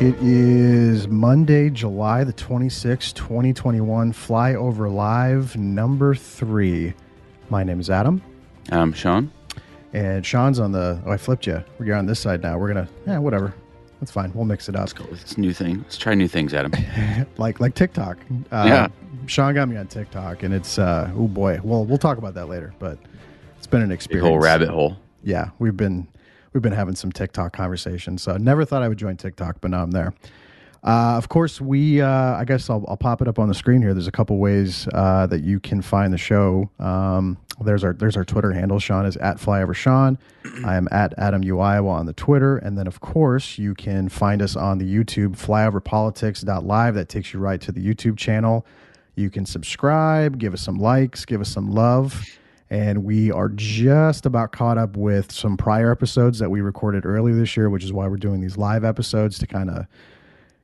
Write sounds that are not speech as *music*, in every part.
It is Monday, July the 26th, 2021. Flyover Live number three. My name is Adam. I'm Sean. And Sean's on the. Oh, I flipped you. You're on this side now. We're going to. Yeah, whatever. That's fine. We'll mix it up. Let's go with this new thing. Let's try new things, Adam. *laughs* like like TikTok. Uh, Yeah. Sean got me on TikTok, and it's. uh Oh, boy. Well, we'll talk about that later, but it's been an Big experience. whole rabbit hole. yeah, we've been we've been having some TikTok conversations. So I never thought I would join TikTok, but now I'm there. Uh, of course, we. Uh, I guess I'll, I'll pop it up on the screen here. There's a couple ways uh, that you can find the show. Um, there's our there's our Twitter handle. Sean is at Flyover Sean. *clears throat* I am at Adam U Iowa on the Twitter, and then of course you can find us on the YouTube flyoverpolitics.live. That takes you right to the YouTube channel. You can subscribe, give us some likes, give us some love. And we are just about caught up with some prior episodes that we recorded earlier this year, which is why we're doing these live episodes to kind of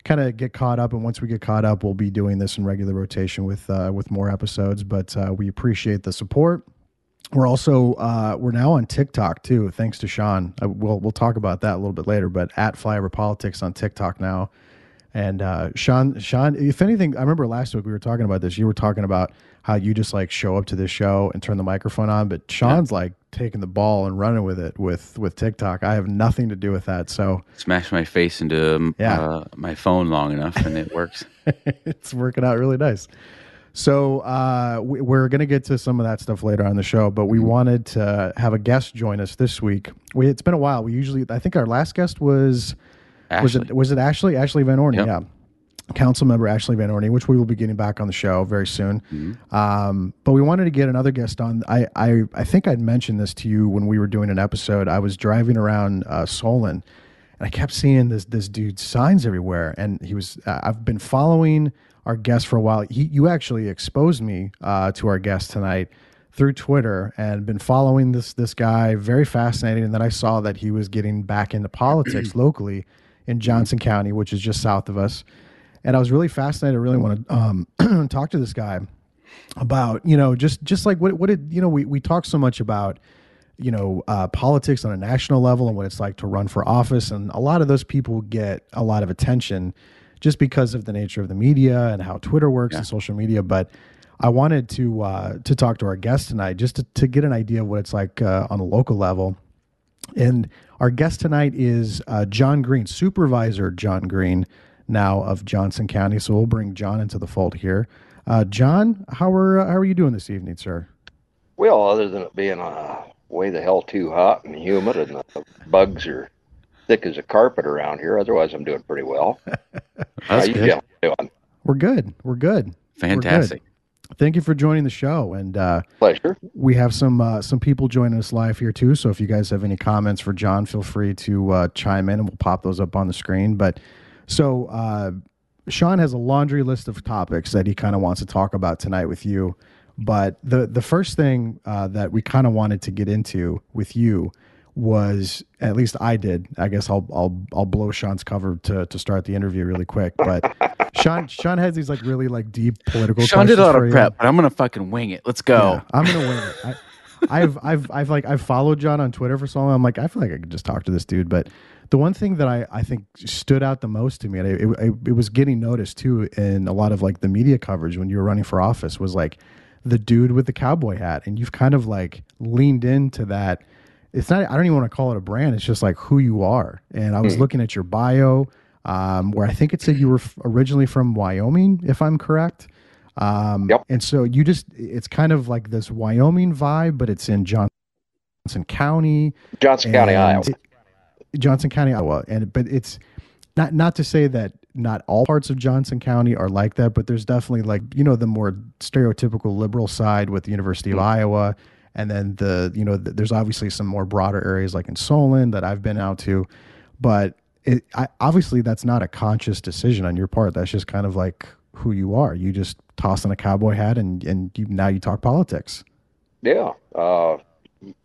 kind of get caught up. And once we get caught up, we'll be doing this in regular rotation with uh, with more episodes. But uh, we appreciate the support. We're also uh, we're now on TikTok too, thanks to Sean. Uh, we'll we'll talk about that a little bit later. But at Flyover Politics on TikTok now, and uh, Sean Sean, if anything, I remember last week we were talking about this. You were talking about how you just like show up to this show and turn the microphone on, but Sean's like taking the ball and running with it with with TikTok. I have nothing to do with that, so Smash my face into um, Yeah. uh, my phone long enough, and it works. *laughs* it's working out really nice. So uh, we, we're going to get to some of that stuff later on the show, but we wanted to have a guest join us this week. We, it's been a while. We usually, I think, our last guest was was it was it Ashley Ashley Vanorny? Yep. Yeah, council member Ashley Vanorny, which we will be getting back on the show very soon. Mm-hmm. Um, but we wanted to get another guest on. I, I I think I'd mentioned this to you when we were doing an episode. I was driving around uh, Solon, and I kept seeing this this dude's signs everywhere. And he was uh, I've been following our guest for a while. He you actually exposed me uh, to our guest tonight through Twitter and been following this this guy very fascinating. And then I saw that he was getting back into politics *clears throat* locally in Johnson County, which is just south of us. And I was really fascinated. I really want to um, *clears throat* talk to this guy about you know just just like what what did you know we we talk so much about you know uh, politics on a national level and what it's like to run for office. And a lot of those people get a lot of attention just because of the nature of the media and how Twitter works and social media. But I wanted to uh, to talk to our guest tonight just to, to get an idea of what it's like uh, on a local level. And our guest tonight is uh, Jon Green, Supervisor Jon Green, now of Johnson County. So we'll bring Jon into the fold here. Uh, Jon, how are how are you doing this evening, sir? Well, other than it being uh, way the hell too hot and humid, and the bugs are thick as a carpet around here. Otherwise, I'm doing pretty well. *laughs* How That's you good. gentlemen doing? We're good. We're good. We're good. Fantastic. Thank you for joining the show, and uh, Pleasure. we have some uh, some people joining us live here too. So if you guys have any comments for Jon, feel free to uh, chime in, and we'll pop those up on the screen. But so uh, Sean has a laundry list of topics that he kind of wants to talk about tonight with you. But the the first thing uh, that we kind of wanted to get into with you was at least I did. I guess I'll I'll I'll blow Sean's cover to to start the interview really quick. But *laughs* Sean Sean has these like really like deep political. Sean did a lot of prep, but I'm gonna fucking wing it. Let's go. Yeah, I'm gonna wing it. I, I've I've I've like I've followed Jon on Twitter for so long. I'm like I feel like I could just talk to this dude. But the one thing that I I think stood out the most to me, and it, it, it was getting noticed too in a lot of like the media coverage when you were running for office, was like the dude with the cowboy hat, and you've kind of like leaned into that. It's not. I don't even want to call it a brand. It's just like who you are. And I was looking at your bio, um, where I think it said you were f- originally from Wyoming, if I'm correct. Um, Yep. And so you just, it's kind of like this Wyoming vibe, but it's in Johnson County. Johnson County, Iowa. Johnson County, Iowa. And, but it's not, not to say that not all parts of Johnson County are like that, but there's definitely like, you know, the more stereotypical liberal side with the University of Iowa. And then the, you know, th there's obviously some more broader areas like in Solon that I've been out to, but it, I, obviously that's not a conscious decision on your part. That's just kind of like who you are. You just toss on a cowboy hat and, and you, now you talk politics. Yeah. Uh,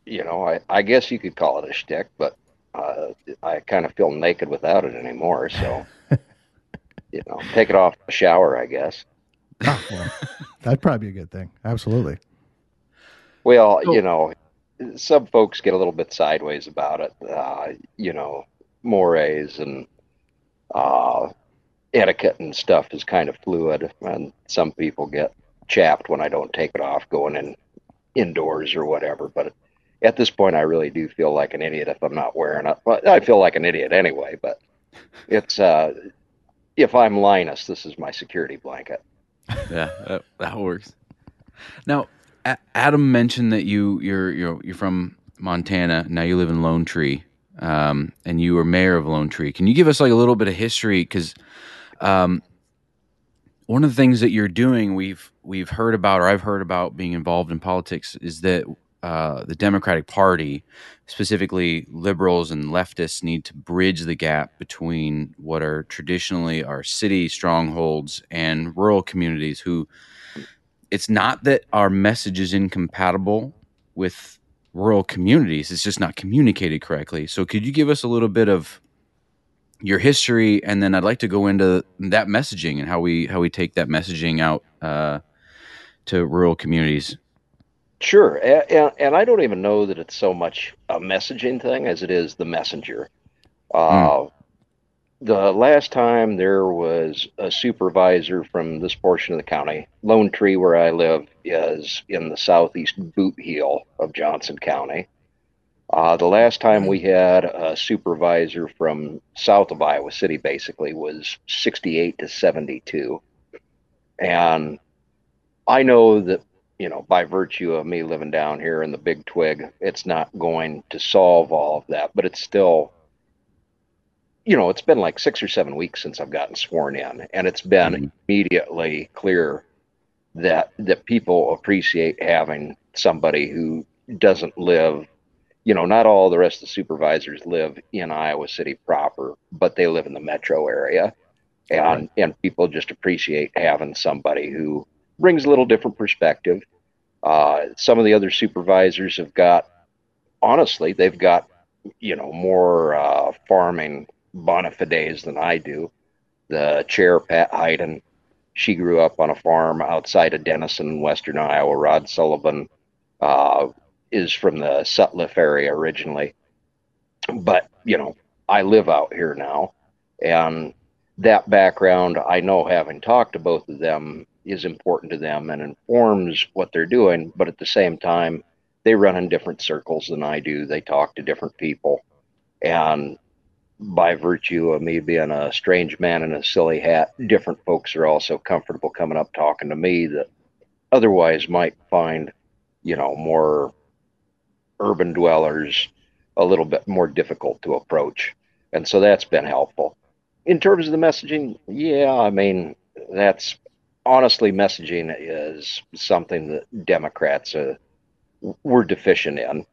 you know, I, I guess you could call it a shtick, but uh, I kind of feel naked without it anymore. So, *laughs* you know, take it off the shower, I guess. Ah, well, that'd probably be a good thing. Absolutely. Well, So- you know, some folks get a little bit sideways about it. Uh, you know, mores and uh, etiquette and stuff is kind of fluid, and some people get chapped when I don't take it off going in indoors or whatever. But at this point, I really do feel like an idiot if I'm not wearing it. But I feel like an idiot anyway. But it's uh, if I'm Linus, this is my security blanket. yeah, that, that works. Now, A- Adam mentioned that you you're you're you're from Montana. Now you live in Lone Tree, um, and you were mayor of Lone Tree. Can you give us like a little bit of history? Because um, one of the things that you're doing, we've we've heard about, or I've heard about being involved in politics, is that uh, the Democratic Party, specifically liberals and leftists, need to bridge the gap between what are traditionally our city strongholds and rural communities. Who, it's not that our message is incompatible with rural communities; it's just not communicated correctly. So, could you give us a little bit of your history, and then I'd like to go into that messaging and how we how we take that messaging out uh, to rural communities. Sure, and, and, I don't even know that it's so much a messaging thing as it is the messenger. Uh, mm. The last time there was a supervisor from this portion of the county, Lone Tree, where I live, is in the southeast boot heel of Johnson County. Uh, the last time we had a supervisor from south of Iowa City, basically, was 68 to 72. And I know that, you know, by virtue of me living down here in the Big Twig, it's not going to solve all of that, but it's still, you know, it's been like six or seven weeks since I've gotten sworn in, and it's been mm-hmm. immediately clear that that people appreciate having somebody who doesn't live you know, not all the rest of the supervisors live in Iowa City proper, but they live in the metro area. And right. and people just appreciate having somebody who brings a little different perspective. Uh, some of the other supervisors have got, honestly, they've got, you know, more uh, farming bona fides than I do. The chair, Pat Heiden, she grew up on a farm outside of Denison, Western Iowa. Rod Sullivan uh, is from the Sutliff area originally. But, you know, I live out here now. And that background, I know having talked to both of them is important to them and informs what they're doing. But at the same time, they run in different circles than I do. They talk to different people. And by virtue of me being a strange man in a silly hat, different folks are also comfortable coming up talking to me that otherwise might find, you know, more urban dwellers a little bit more difficult to approach. And so that's been helpful. In terms of the messaging, yeah, I mean, that's honestly, messaging is something that Democrats uh, were deficient in.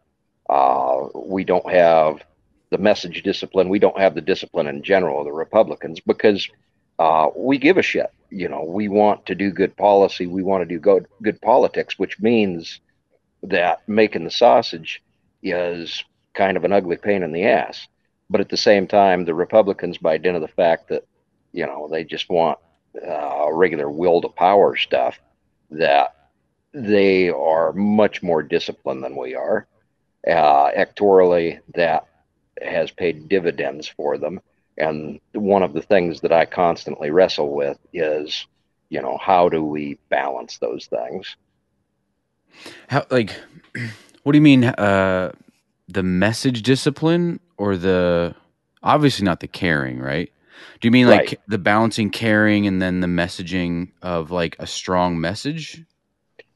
Uh, we don't have the message discipline. We don't have the discipline in general, of the Republicans, because uh, we give a shit. You know, we want to do good policy. We want to do good, good politics, which means that making the sausage is kind of an ugly pain in the ass. But at the same time, the Republicans, by dint of the fact that, you know, they just want uh, regular will to power stuff, that they are much more disciplined than we are. Uh, electorally, that has paid dividends for them. And one of the things that I constantly wrestle with is, you know, how do we balance those things? How like *clears throat* what do you mean uh the message discipline or the obviously not the caring, right? Do you mean like right. the balancing caring and then the messaging of like a strong message?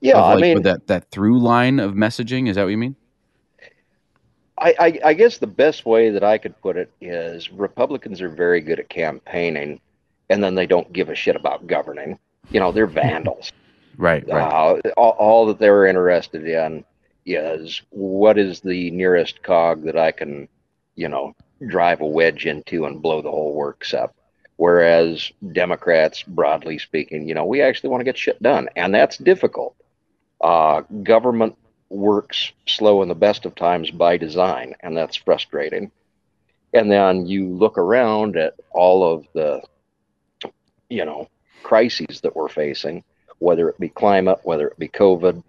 Yeah, like, I mean that that through line of messaging. Is that what you mean? I, I, I guess the best way that I could put it is Republicans are very good at campaigning, and then they don't give a shit about governing. You know, they're vandals. Right. right. Uh, all, all, that they're interested in is what is the nearest cog that I can, you know, drive a wedge into and blow the whole works up. Whereas Democrats, broadly speaking, you know, we actually want to get shit done, and that's difficult. Uh, government works slow in the best of times by design, and that's frustrating. And then you look around at all of the, you know, crises that we're facing whether it be climate, whether it be COVID,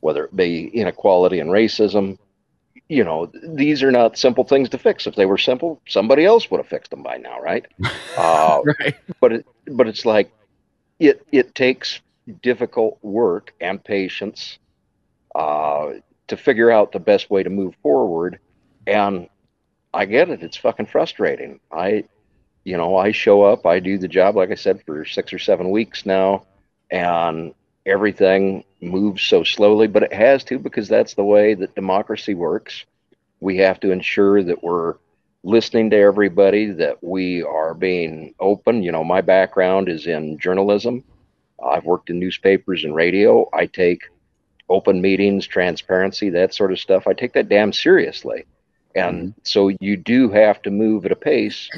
whether it be inequality and racism, you know, these are not simple things to fix. If they were simple, somebody else would have fixed them by now, right? *laughs* Uh, right. But it, but it's like it it takes difficult work and patience uh, to figure out the best way to move forward. And I get it; it's fucking frustrating. I, you know, I show up, I do the job, like I said, for six or seven weeks now, and everything moves so slowly, but it has to because that's the way that democracy works. We have to ensure that we're listening to everybody, that we are being open. You know, my background is in journalism. I've worked in newspapers and radio. I take open meetings, transparency, that sort of stuff. I take that damn seriously. And mm-hmm. so you do have to move at a pace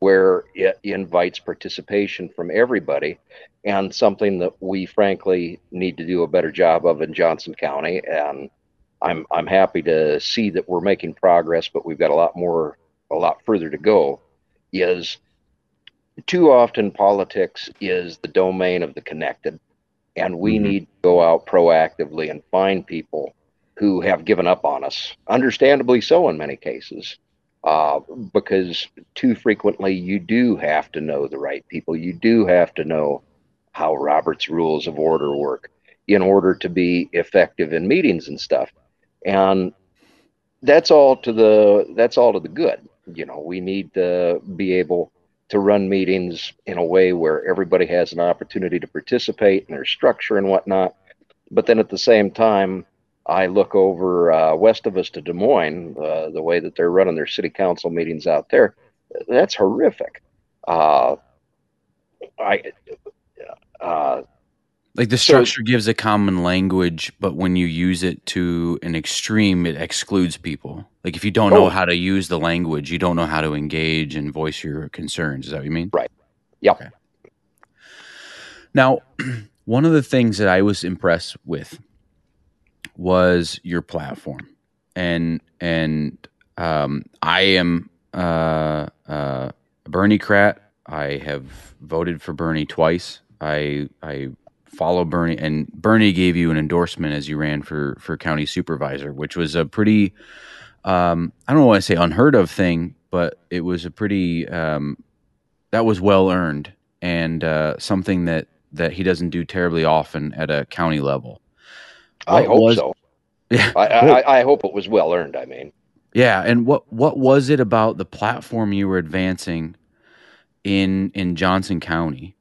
where it invites participation from everybody and something that we frankly need to do a better job of in Johnson County. And I'm I'm happy to see that we're making progress, but we've got a lot more, a lot further to go. Is too often politics is the domain of the connected, and we mm-hmm. need to go out proactively and find people who have given up on us, understandably so in many cases, uh, because too frequently you do have to know the right people. You do have to know how Robert's rules of order work in order to be effective in meetings and stuff. And that's all to the that's all to the good. You know, we need to be able to run meetings in a way where everybody has an opportunity to participate in their structure and whatnot. But then at the same time, I look over uh, west of us to Des Moines, uh, the way that they're running their city council meetings out there. That's horrific. Uh, I uh, like the structure so, gives a common language, but when you use it to an extreme, it excludes people. Like if you don't know oh. how to use the language, you don't know how to engage and voice your concerns. Is that what you mean? Right. Yep. Okay. Now, *clears throat* one of the things that I was impressed with was your platform, and and um, I am uh, uh, a Bernie crat. I have voted for Bernie twice. I I follow Bernie, and Bernie gave you an endorsement as you ran for for county supervisor, which was a pretty um, I don't want to say unheard of thing, but it was a pretty um, that was well earned and uh, something that that he doesn't do terribly often at a county level. I hope was, so. *laughs* Yeah, I, I, I hope it was well earned. I mean, yeah. And what what was it about the platform you were advancing in in Johnson County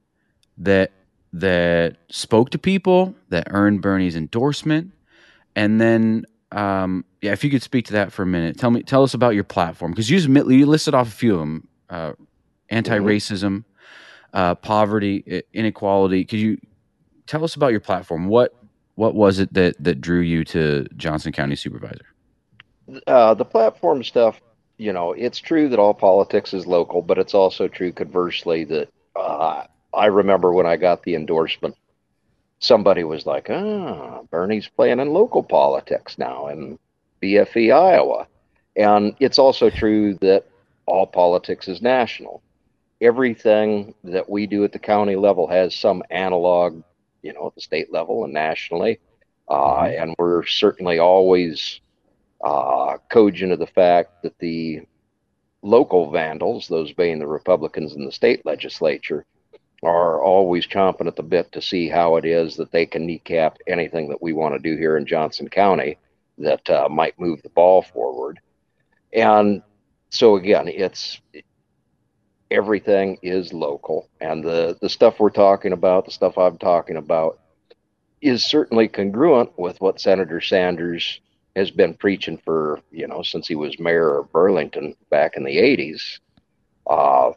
that that spoke to people, that earned Bernie's endorsement, and then um, yeah, if you could speak to that for a minute, tell me, tell us about your platform because you you listed off a few of them: uh, anti-racism, uh, poverty, inequality. Could you tell us about your platform? What what was it that that drew you to Johnson County Supervisor? Uh, the platform stuff, you know, it's true that all politics is local, but it's also true conversely that uh, I remember when I got the endorsement, somebody was like, ah, Bernie's playing in local politics now in BFE, Iowa. And it's also true that all politics is national. Everything that we do at the county level has some analog, you know, at the state level and nationally. Uh, mm-hmm. and we're certainly always uh, cogent of the fact that the local vandals, those being the Republicans in the state legislature, are always chomping at the bit to see how it is that they can kneecap anything that we want to do here in Johnson County that uh, might move the ball forward. And so again, it's everything is local, and the the stuff we're talking about, the stuff I'm talking about, is certainly congruent with what Senator Sanders has been preaching for you know since he was mayor of Burlington back in the 80s. Uh,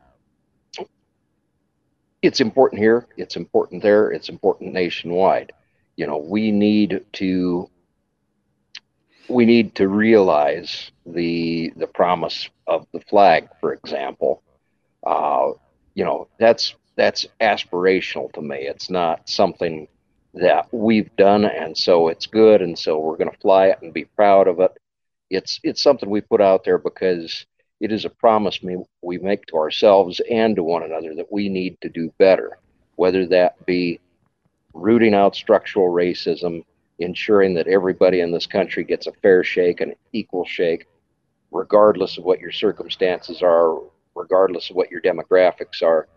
it's important here, it's important there, it's important nationwide. You know, we need to we need to realize the the promise of the flag, for example. Uh, you know, that's that's aspirational to me. It's not something that we've done, and so it's good, and so we're going to fly it and be proud of it. It's it's something we put out there because it is a promise we make to ourselves and to one another that we need to do better, whether that be rooting out structural racism ensuring that everybody in this country gets a fair shake, an equal shake, regardless of what your circumstances are, regardless of what your demographics are.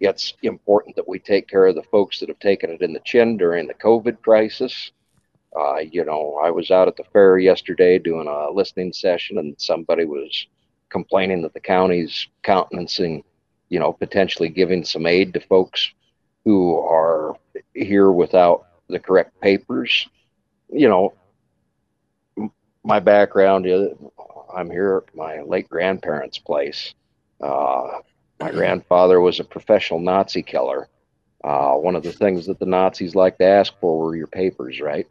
It's important that we take care of the folks that have taken it in the chin during the COVID crisis. Uh, you know, I was out at the fair yesterday doing a listening session, and somebody was complaining that the county's countenancing, you know, potentially giving some aid to folks who are here without the correct papers. You know, my background is I'm here at my late grandparents' place. Uh, my grandfather was a professional Nazi killer. Uh, one of the things that the Nazis like to ask for were your papers, right?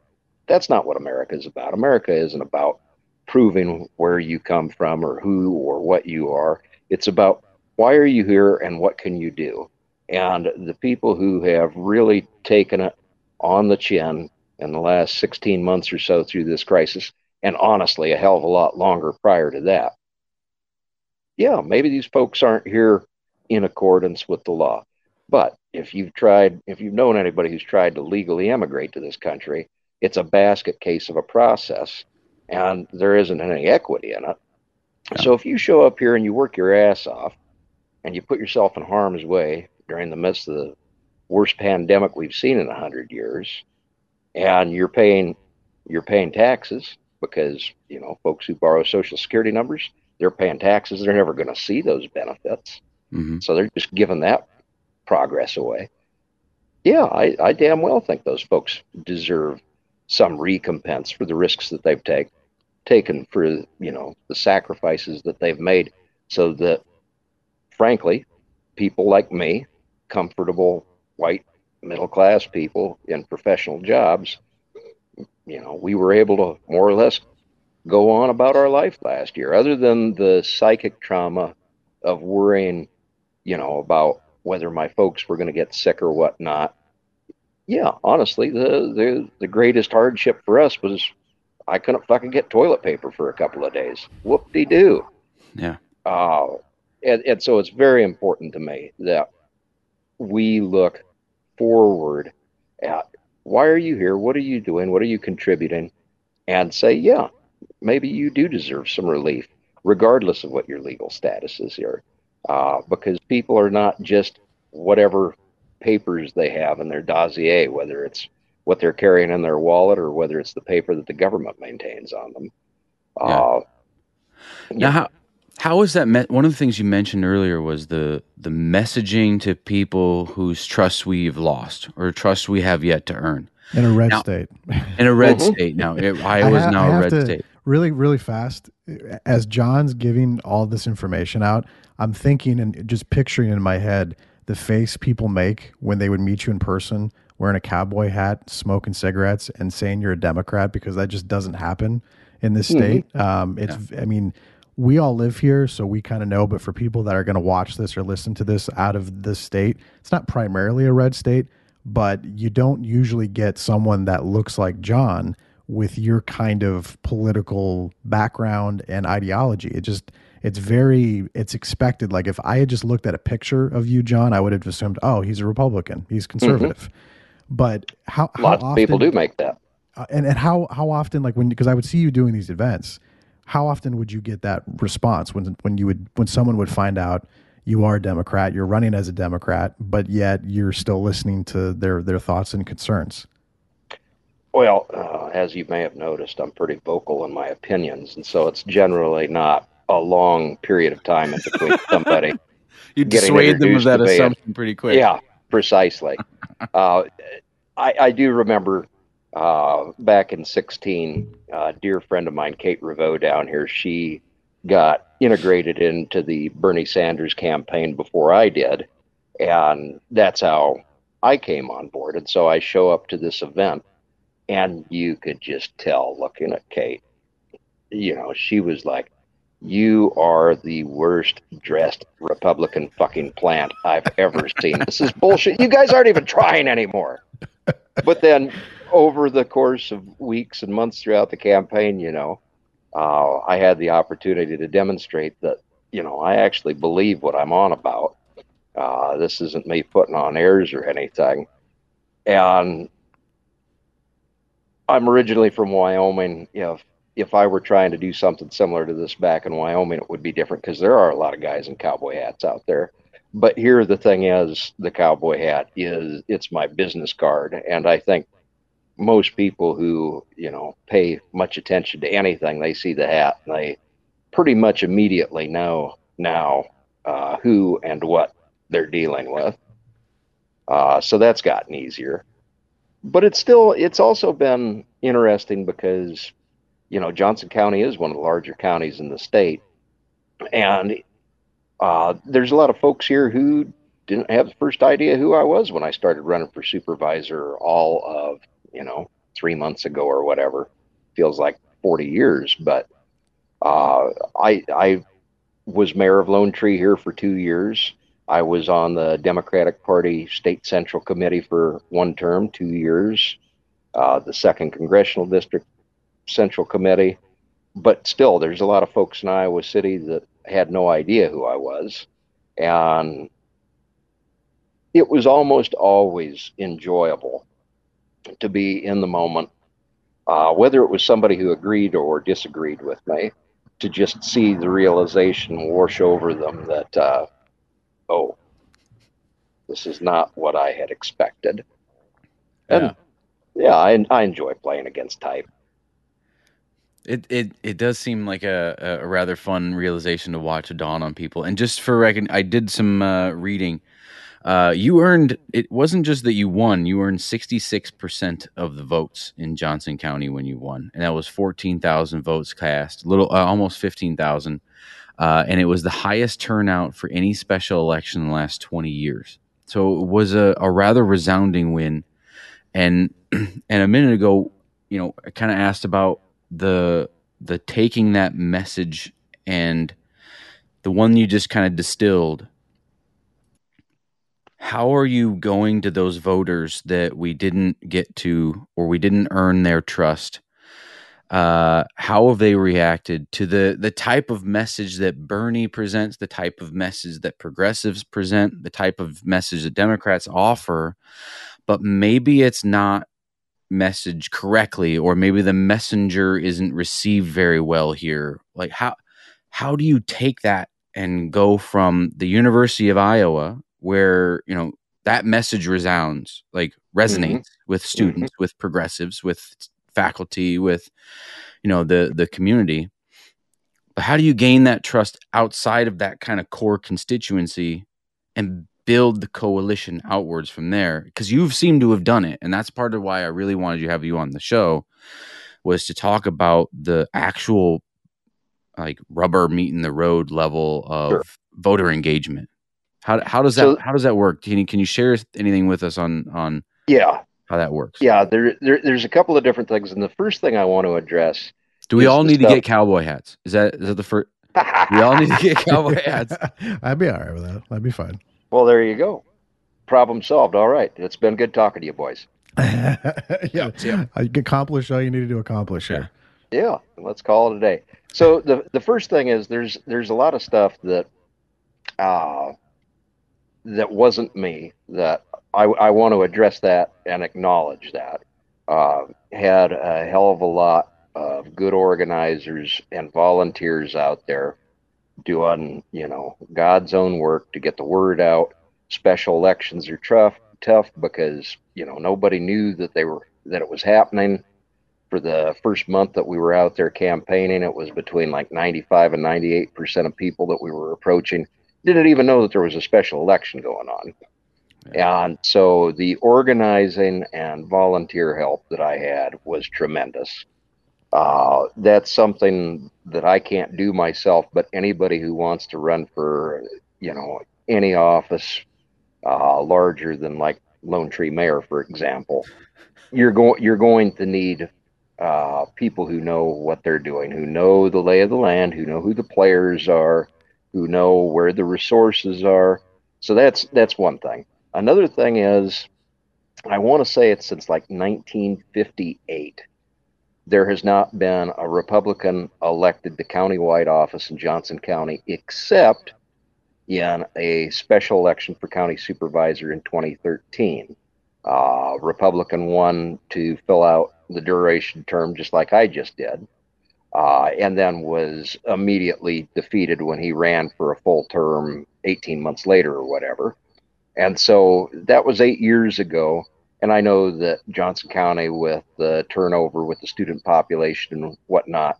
That's not what America is about. America isn't about proving where you come from or who or what you are. It's about why are you here and what can you do? And the people who have really taken it on the chin in the last 16 months or so through this crisis, and honestly, a hell of a lot longer prior to that. Yeah, maybe these folks aren't here in accordance with the law. But if you've tried, if you've known anybody who's tried to legally emigrate to this country, it's a basket case of a process and there isn't any equity in it. Yeah. So if you show up here and you work your ass off and you put yourself in harm's way during the midst of the worst pandemic we've seen in a hundred years, and you're paying you're paying taxes because you know folks who borrow social security numbers they're paying taxes they're never going to see those benefits mm-hmm. so they're just giving that progress away yeah I, I damn well think those folks deserve some recompense for the risks that they've taken taken for you know the sacrifices that they've made so that frankly people like me comfortable white middle class people in professional jobs you know we were able to more or less go on about our life last year other than the psychic trauma of worrying you know about whether my folks were going to get sick or whatnot yeah honestly the, the the greatest hardship for us was I couldn't fucking get toilet paper for a couple of days. Whoop de doo. Yeah. Uh, and, and so it's very important to me that we look forward at why are you here? What are you doing? What are you contributing? And say, yeah, maybe you do deserve some relief, regardless of what your legal status is here. Uh, because people are not just whatever papers they have in their dossier, whether it's what they're carrying in their wallet or whether it's the paper that the government maintains on them. Yeah. Uh, now, yeah. how how is that? Me- one of the things you mentioned earlier was the the messaging to people whose trust we've lost or trust we have yet to earn in a red now, state. In a red mm-hmm. state now, it, Iowa is now a red to, state. Really, really fast. As Jon's giving all this information out, I'm thinking and just picturing in my head the face people make when they would meet you in person wearing a cowboy hat, smoking cigarettes, and saying you're a Democrat because that just doesn't happen in this mm-hmm. state. Mm-hmm. Um, it's, yeah. I mean, we all live here, so we kind of know. But for people that are going to watch this or listen to this out of this state, it's not primarily a red state, but you don't usually get someone that looks like Jon with your kind of political background and ideology. It just it's very it's expected. Like if I had just looked at a picture of you, Jon, I would have assumed, oh, he's a Republican, he's mm-hmm. conservative. Mm-hmm. But how, how lots often, of people do make that. Uh, and and how how often like when because I would see you doing these events, how often would you get that response when when you would when someone would find out you are a Democrat, you're running as a Democrat, but yet you're still listening to their their thoughts and concerns? Well, uh, as you may have noticed, I'm pretty vocal in my opinions, and so it's generally not a long period of time in between *laughs* somebody. you dissuade them of that assumption pretty quick. Yeah, precisely. *laughs* uh, I, I, do remember uh, back in 16, a dear friend of mine, Kate Reveau down here, she got integrated into the Bernie Sanders campaign before I did. And that's how I came on board. And so I show up to this event, and you could just tell looking at Kate, you know, she was like, you are the worst dressed Republican fucking plant I've ever seen. This is bullshit. You guys aren't even trying anymore. But then over the course of weeks and months throughout the campaign, you know, uh, I had the opportunity to demonstrate that, you know, I actually believe what I'm on about. Uh, this isn't me putting on airs or anything. And I'm originally from Wyoming. You know, if, if I were trying to do something similar to this back in Wyoming, it would be different because there are a lot of guys in cowboy hats out there. But here, the thing is, the cowboy hat is it's my business card, and I think most people who you know pay much attention to anything, they see the hat and they pretty much immediately know now uh, who and what they're dealing with. Uh, so that's gotten easier but it's still it's also been interesting because you know Johnson County is one of the larger counties in the state, and uh, there's a lot of folks here who didn't have the first idea who I was when I started running for supervisor all of you know three months ago or whatever. Feels like 40 years, but uh, I I was mayor of Lone Tree here for two years. I was on the Democratic Party State Central Committee for one term, two years, uh, the second Congressional District Central Committee. But still, there's a lot of folks in Iowa City that had no idea who I was. And it was almost always enjoyable to be in the moment, uh, whether it was somebody who agreed or disagreed with me, to just see the realization wash over them that. Uh, oh, this is not what I had expected. And yeah, yeah I, I enjoy playing against type. It it it does seem like a, a rather fun realization to watch dawn on people. And just for reckon, I did some uh, reading. Uh, you earned. It wasn't just that you won. You earned sixty six percent of the votes in Johnson County when you won, and that was fourteen thousand votes cast. Little, uh, almost fifteen thousand uh, and it was the highest turnout for any special election in the last 20 years. So it was a, a rather resounding win. And *clears throat* and a minute ago, you know, I kind of asked about the the taking that message and the one you just kind of distilled. How are you going to those voters that we didn't get to or we didn't earn their trust? Uh, how have they reacted to the the type of message that Bernie presents, the type of message that progressives present, the type of message that Democrats offer, but maybe it's not message correctly, or maybe the messenger isn't received very well here. Like how how do you take that and go from the University of Iowa, where you know that message resounds, like resonates mm-hmm. with students, mm-hmm. with progressives, with faculty, with you know the the community. But how do you gain that trust outside of that kind of core constituency and build the coalition outwards from there? Because you've seemed to have done it, and that's part of why I really wanted to have you on the show was to talk about the actual like rubber meeting the road level of sure. voter engagement. How, how does that so, how does that work? Can you can you share anything with us on on yeah how that works. Yeah, there, there there's a couple of different things, and the first thing I want to address. Do we all need stuff. to get cowboy hats? Is that is that the first? we all need to get *laughs* cowboy hats. *laughs* I'd be all right with that. I'd be fine. Well, there you go. Problem solved. All right. It's been good talking to you, boys. *laughs* yeah, yeah. You accomplish all you need to accomplish here. Yeah, let's call it a day. So the the first thing is there's there's a lot of stuff that uh that wasn't me that I, I want to address that and acknowledge that. Uh, had a hell of a lot of good organizers and volunteers out there doing, you know, God's own work to get the word out. Special elections are tough, tough because you know nobody knew that they were that it was happening. For the first month that we were out there campaigning, it was between like 95 and 98 percent of people that we were approaching didn't even know that there was a special election going on. And so the organizing and volunteer help that I had was tremendous. Uh, that's something that I can't do myself, but anybody who wants to run for, you know, any office uh, larger than like Lone Tree Mayor, for example, you're going you're going to need uh, people who know what they're doing, who know the lay of the land, who know who the players are, who know where the resources are. So that's that's one thing. Another thing is, I want to say it's since like 1958. There has not been a Republican elected to countywide office in Johnson County except in a special election for county supervisor in 2013. Uh, Republican won to fill out the duration term, just like I just did, uh, and then was immediately defeated when he ran for a full term 18 months later or whatever. And so that was eight years ago. And I know that Johnson County, with the turnover with the student population and whatnot,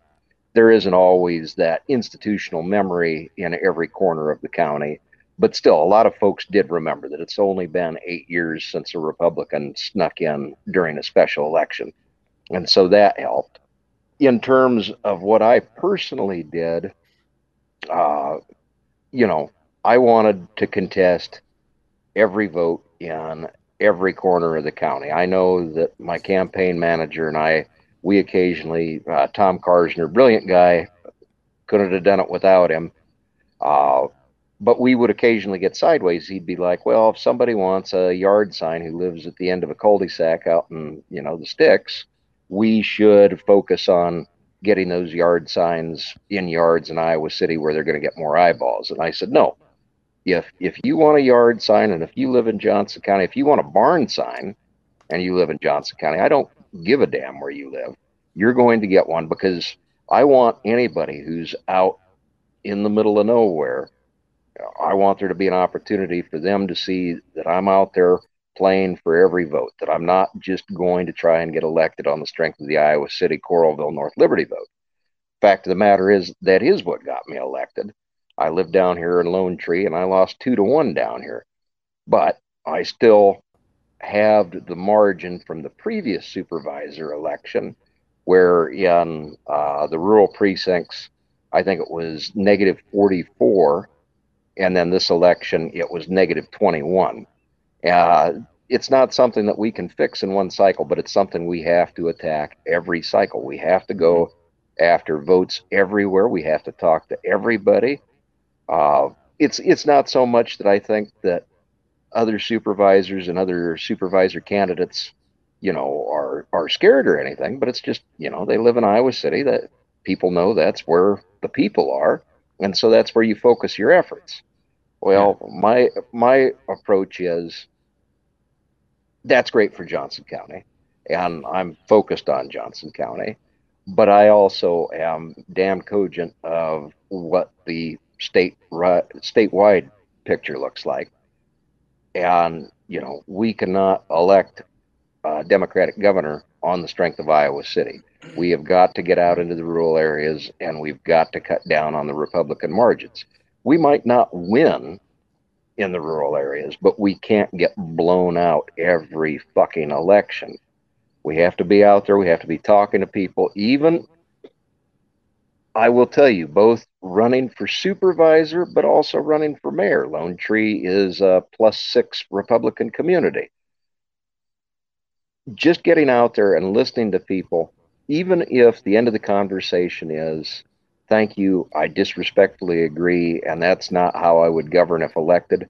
there isn't always that institutional memory in every corner of the county. But still, a lot of folks did remember that it's only been eight years since a Republican snuck in during a special election. And so that helped. In terms of what I personally did, uh, you know, I wanted to contest every vote in every corner of the county. I know that my campaign manager and I, we occasionally, uh, Tom Karsner, brilliant guy, couldn't have done it without him. Uh, but we would occasionally get sideways. He'd be like, "Well, if somebody wants a yard sign who lives at the end of a cul-de-sac out in you know the sticks, we should focus on getting those yard signs in yards in Iowa City where they're going to get more eyeballs." And I said, "No, if if you want a yard sign and if you live in Johnson County, if you want a barn sign and you live in Johnson County, I don't give a damn where you live. You're going to get one because I want anybody who's out in the middle of nowhere. I want there to be an opportunity for them to see that I'm out there playing for every vote, that I'm not just going to try and get elected on the strength of the Iowa City, Coralville, North Liberty vote. Fact of the matter is, that is what got me elected. I live down here in Lone Tree and I lost two to one down here. But I still have the margin from the previous supervisor election, where in uh, the rural precincts, I think it was negative 44. And then this election, it was negative 21. Uh, it's not something that we can fix in one cycle, but it's something we have to attack every cycle. We have to go after votes everywhere. We have to talk to everybody. Uh, it's it's not so much that I think that other supervisors and other supervisor candidates, you know, are are scared or anything, but it's just you know they live in Iowa City that people know that's where the people are, and so that's where you focus your efforts. Well, my my approach is that's great for Johnson County, and I'm focused on Johnson County, but I also am damn cogent of what the state statewide picture looks like. And you know, we cannot elect a Democratic governor on the strength of Iowa City. We have got to get out into the rural areas, and we've got to cut down on the Republican margins. We might not win in the rural areas, but we can't get blown out every fucking election. We have to be out there. We have to be talking to people, even I will tell you, both running for supervisor, but also running for mayor. Lone Tree is a plus six Republican community. Just getting out there and listening to people, even if the end of the conversation is, thank you, I disrespectfully agree, and that's not how I would govern if elected,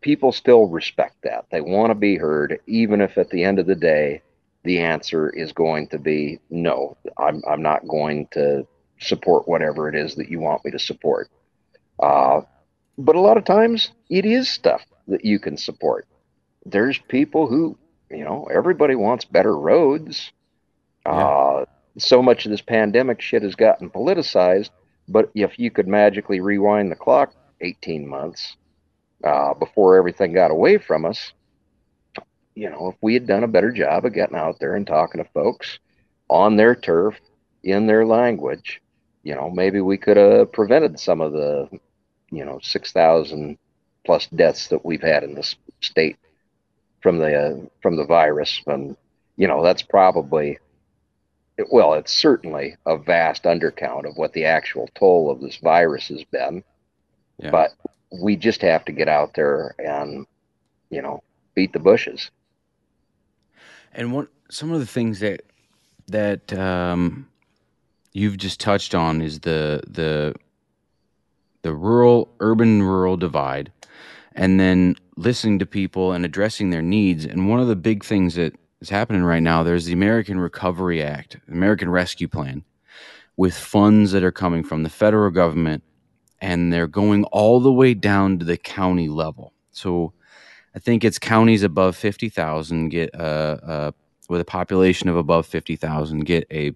people still respect that. They want to be heard, even if at the end of the day, the answer is going to be no. I'm I'm not going to support whatever it is that you want me to support. Uh, but a lot of times it is stuff that you can support. There's people who, you know, everybody wants better roads. Yeah. Uh, so much of this pandemic shit has gotten politicized. But if you could magically rewind the clock 18 months uh, before everything got away from us, you know, if we had done a better job of getting out there and talking to folks on their turf in their language, you know, maybe we could have prevented some of the, you know, 6,000 plus deaths that we've had in this state from the uh, from the virus. And you know that's probably well it's certainly a vast undercount of what the actual toll of this virus has been. Yeah. but we just have to get out there and you know beat the bushes and what some of the things that that um, you've just touched on is the the the rural urban rural divide, and then listening to people and addressing their needs. And one of the big things that is happening right now, there's the American Recovery Act, American Rescue Plan, with funds that are coming from the federal government, and they're going all the way down to the county level. So I think it's counties above fifty thousand get uh, uh, with a population of above fifty thousand get a,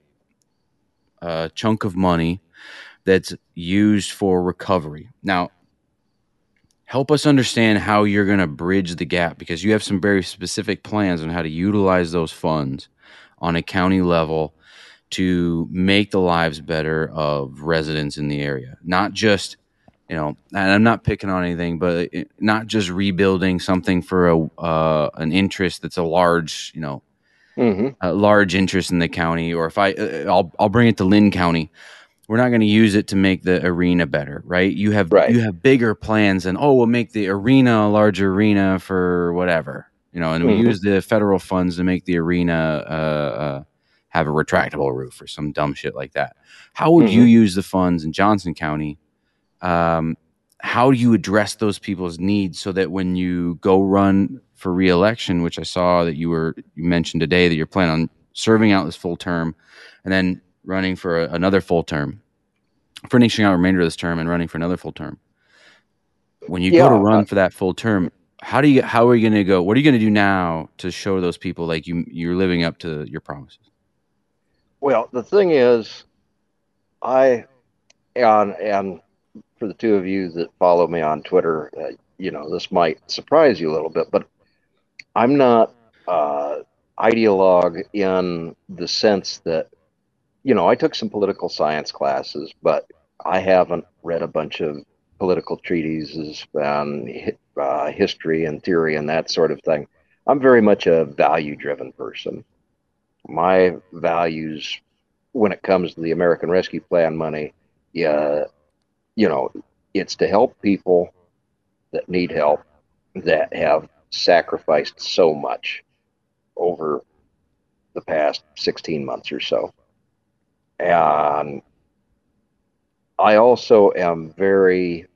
a chunk of money that's used for recovery. Now, help us understand how you're going to bridge the gap because you have some very specific plans on how to utilize those funds on a county level to make the lives better of residents in the area, not just you know, and I'm not picking on anything, but it, not just rebuilding something for a uh, an interest that's a large, you know, mm-hmm. a large interest in the county. Or if I, uh, I'll I'll bring it to Linn County. We're not going to use it to make the arena better, right? You have right. you have bigger plans, and oh, we'll make the arena a larger arena for whatever, you know, and mm-hmm. we use the federal funds to make the arena uh, uh, have a retractable roof or some dumb shit like that. How would mm-hmm. you use the funds in Johnson County? Um, how do you address those people's needs so that when you go run for reelection, which I saw that you were you mentioned today that you're planning on serving out this full term and then running for a, another full term, finishing out the remainder of this term and running for another full term. When you yeah, go to run uh, for that full term, how do you how are you going to go? What are you going to do now to show those people like you you're living up to your promises? Well, the thing is, I and and for the two of you that follow me on Twitter, uh, you know, this might surprise you a little bit, but I'm not uh, ideologue in the sense that, you know, I took some political science classes, but I haven't read a bunch of political treatises and uh, history and theory and that sort of thing. I'm very much a value driven person. My values when it comes to the American Rescue Plan money, yeah, you know, it's to help people that need help that have sacrificed so much over the past 16 months or so. And I also am very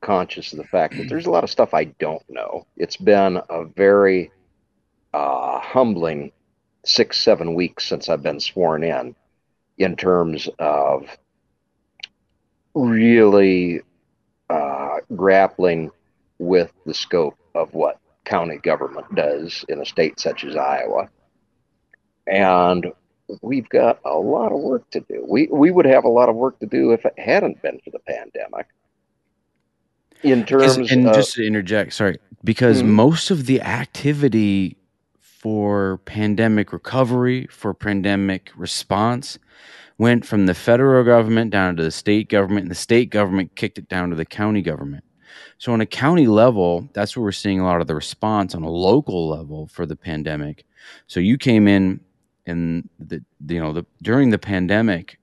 conscious of the fact that there's a lot of stuff I don't know. It's been a very uh, humbling six, seven weeks since I've been sworn in, in terms of really uh, grappling with the scope of what county government does in a state such as Iowa. And we've got a lot of work to do. We we would have a lot of work to do if it hadn't been for the pandemic. In terms and of, just to interject, sorry, because mm-hmm. most of the activity for pandemic recovery, for pandemic response, went from the federal government down to the state government, and the state government kicked it down to the county government. So, on a county level, that's where we're seeing a lot of the response on a local level for the pandemic. So, you came in and the you know the during the pandemic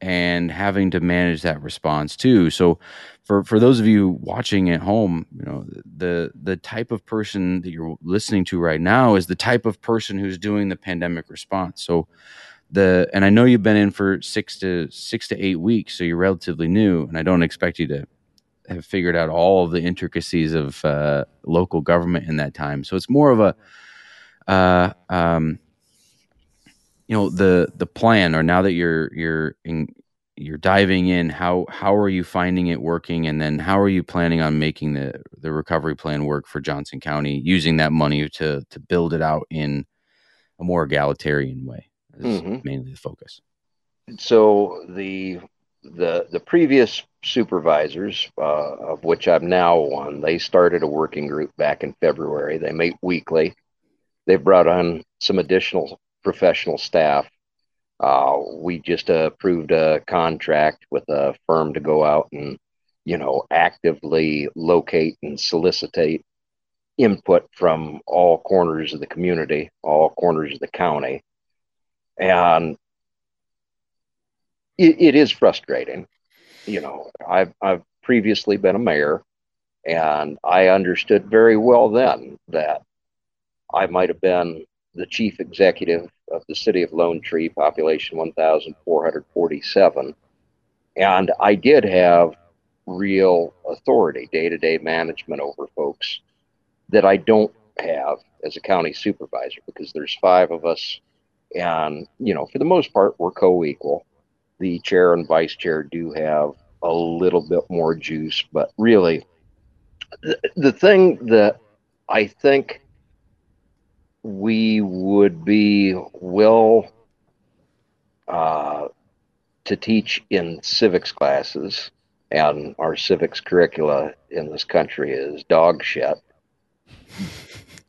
and having to manage that response too. So, for for those of you watching at home, you know the the type of person that you're listening to right now is the type of person who's doing the pandemic response. So the and I know you've been in for six to six to eight weeks, so you're relatively new, and I don't expect you to have figured out all of the intricacies of uh, local government in that time. So it's more of a, uh, um, you know, the the plan, or now that you're you're in, you're diving in, how how are you finding it working, and then how are you planning on making the the recovery plan work for Johnson County, using that money to to build it out in a more egalitarian way is mm-hmm. mainly the focus. So the the the previous supervisors, uh, of which I'm now one, they started a working group back in February. They meet weekly. They've brought on some additional professional staff. Uh, we just uh, approved a contract with a firm to go out and, you know, actively locate and solicitate input from all corners of the community, all corners of the county, and it, it is frustrating. You know, I've I've previously been a mayor, and I understood very well then that I might have been the chief executive of the city of Lone Tree, population 1,447. And I did have real authority, day to day management over folks that I don't have as a county supervisor because there's five of us and, you know, for the most part, we're co equal. The chair and vice chair do have a little bit more juice, but really, the, the thing that I think we would be well uh, to teach in civics classes, and our civics curricula in this country is dog shit.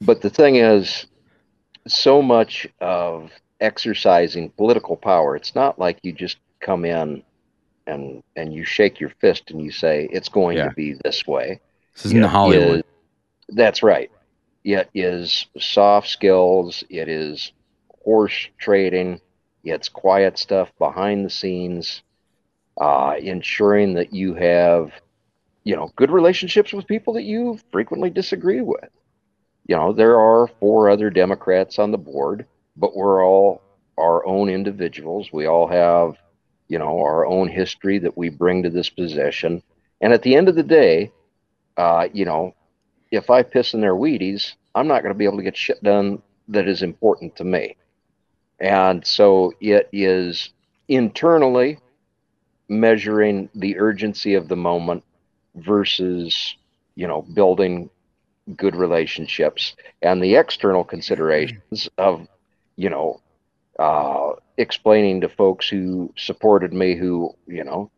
but the thing is, so much of exercising political power, it's not like you just come in and and you shake your fist and you say it's going Yeah. to be this way. This isn't Hollywood. is- that's right. It is soft skills. It is horse trading. It's quiet stuff behind the scenes, uh, ensuring that you have, you know, good relationships with people that you frequently disagree with. You know, there are four other Democrats on the board, but we're all our own individuals. We all have, you know, our own history that we bring to this position. And at the end of the day, uh, you know, if I piss in their Wheaties, I'm not going to be able to get shit done that is important to me. And so it is internally measuring the urgency of the moment versus, you know, building good relationships and the external considerations of, you know, uh, explaining to folks who supported me who, you know,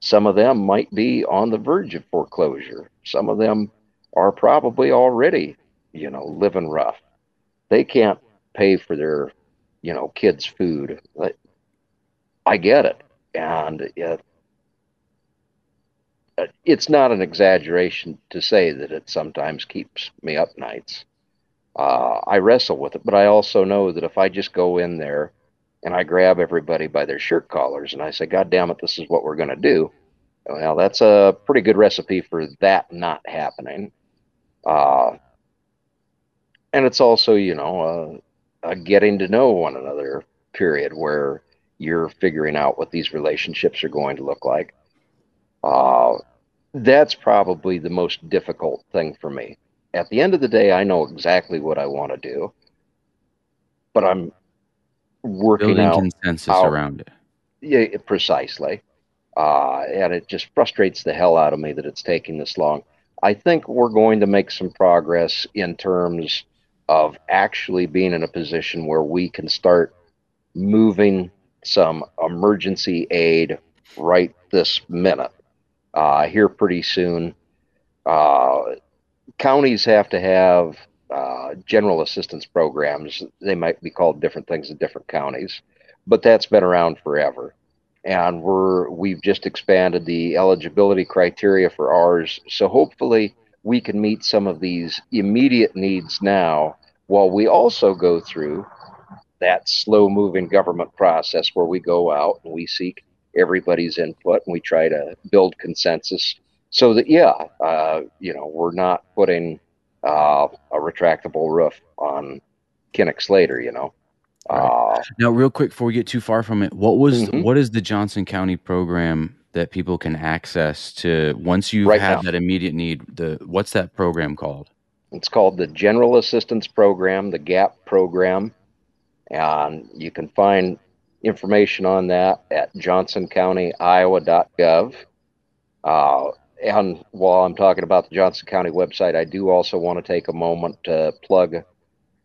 some of them might be on the verge of foreclosure. Some of them are probably already, you know, living rough. They can't pay for their, you know, kids' food. I get it, and it, it's not an exaggeration to say that it sometimes keeps me up nights. Uh, I wrestle with it, but I also know that if I just go in there and I grab everybody by their shirt collars and I say, "God damn it, this is what we're going to do," well, that's a pretty good recipe for that not happening. Uh, and it's also, you know, a, a getting to know one another period where you're figuring out what these relationships are going to look like. Uh, that's probably the most difficult thing for me. At the end of the day, I know exactly what I want to do, but I'm working Building out consensus how- around it. yeah, precisely. Uh, and it just frustrates the hell out of me that it's taking this long. I think we're going to make some progress in terms of actually being in a position where we can start moving some emergency aid right this minute. Uh, here pretty soon. Uh, counties have to have uh, general assistance programs. They might be called different things in different counties, but that's been around forever and we're we've just expanded the eligibility criteria for ours so hopefully we can meet some of these immediate needs now while we also go through that slow moving government process where we go out and we seek everybody's input and we try to build consensus so that yeah uh, you know we're not putting uh, a retractable roof on Kinnick Slater you know uh, Now, real quick before we get too far from it, what was Mhm. what is the Johnson County program that people can access to once you Right have now. that immediate need? The what's that program called? It's called the General Assistance Program, the GAP program. And you can find information on that at johnsoncountyiowa.gov. Uh, and while I'm talking about the Johnson County website, I do also want to take a moment to plug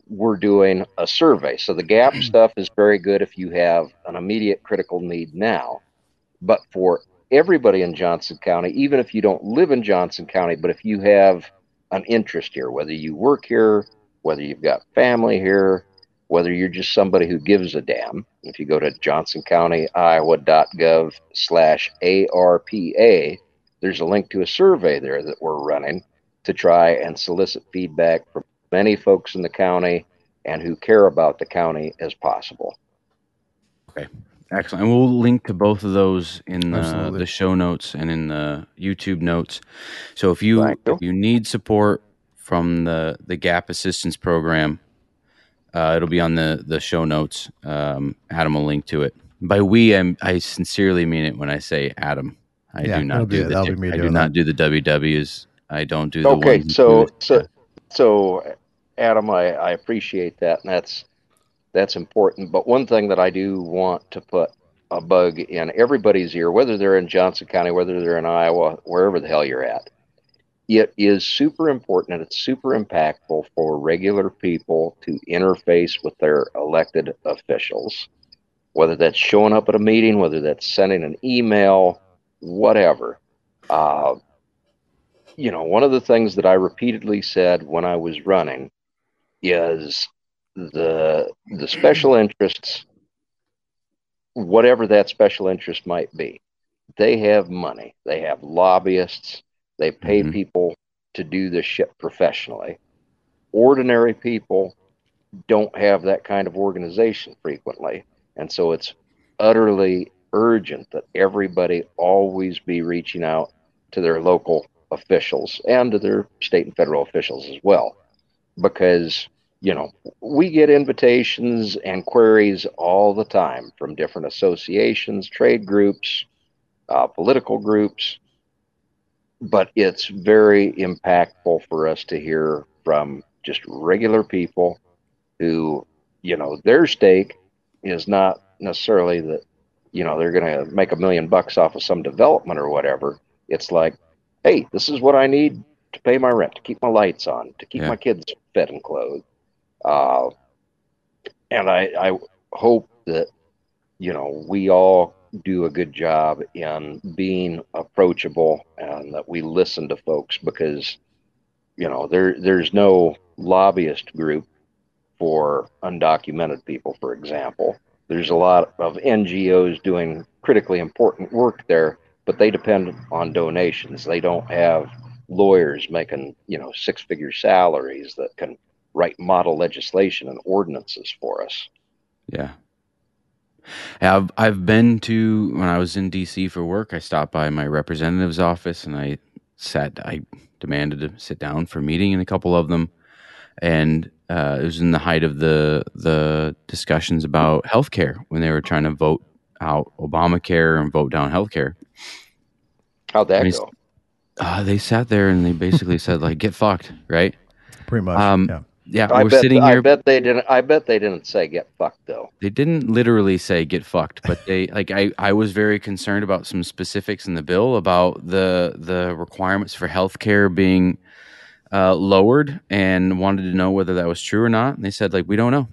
we're doing a survey. So the GAP *clears throat* stuff is very good if you have an immediate critical need now. But for everybody in Johnson County, even if you don't live in Johnson County, but if you have an interest here, whether you work here, whether you've got family here, whether you're just somebody who gives a damn. If you go to johnsoncountyiowa.gov slash ARPA, there's a link to a survey there that we're running to try and solicit feedback from many folks in the county and who care about the county as possible. Okay, excellent. And we'll link to both of those in the, the show notes and in the YouTube notes. So if you you. if you need support from the the Gap Assistance Program, uh, it'll be on the the show notes. Um, Adam will link to it. By we, I'm, I sincerely mean it when I say Adam. I Yeah, do that'll not be- do the that'll be I do not do the WWs. I don't do the Okay, ones so that- so so Adam, I, I appreciate that, and that's that's important. But one thing that I do want to put a bug in everybody's ear, whether they're in Johnson County, whether they're in Iowa, wherever the hell you're at, it is super important and it's super impactful for regular people to interface with their elected officials, whether that's showing up at a meeting, whether that's sending an email, whatever. Uh, you know, one of the things that I repeatedly said when I was running is the the special interests, whatever that special interest might be, they have money. They have lobbyists. They pay mm-hmm. people to do this shit professionally. Ordinary people don't have that kind of organization frequently. And so it's utterly urgent that everybody always be reaching out to their local officials and to their state and federal officials as well. Because, you know, we get invitations and queries all the time from different associations, trade groups, uh, political groups, but it's very impactful for us to hear from just regular people who, you know, their stake is not necessarily that, you know, they're going to make a million bucks off of some development or whatever. It's like, hey, this is what I need to pay my rent, to keep my lights on, to keep yeah. my kids fed and clothed. Uh, and I, I hope that, you know, we all do a good job in being approachable and that we listen to folks because you know there there's no lobbyist group for undocumented people for example there's a lot of NGOs doing critically important work there but they depend on donations they don't have lawyers making you know six figure salaries that can write model legislation and ordinances for us yeah I've I've been to when I was in DC for work. I stopped by my representative's office and I sat. I demanded to sit down for a meeting in a couple of them, and uh, it was in the height of the the discussions about healthcare when they were trying to vote out Obamacare and vote down healthcare. How'd that go? Uh, they sat there and they basically *laughs* said like, "Get fucked," right? Pretty much. Um, yeah. Yeah, I we're bet, sitting here. I bet they didn't. I bet they didn't say get fucked though. They didn't literally say get fucked, but they *laughs* like. I I was very concerned about some specifics in the bill about the the requirements for healthcare being uh, lowered, and wanted to know whether that was true or not. And they said like we don't know.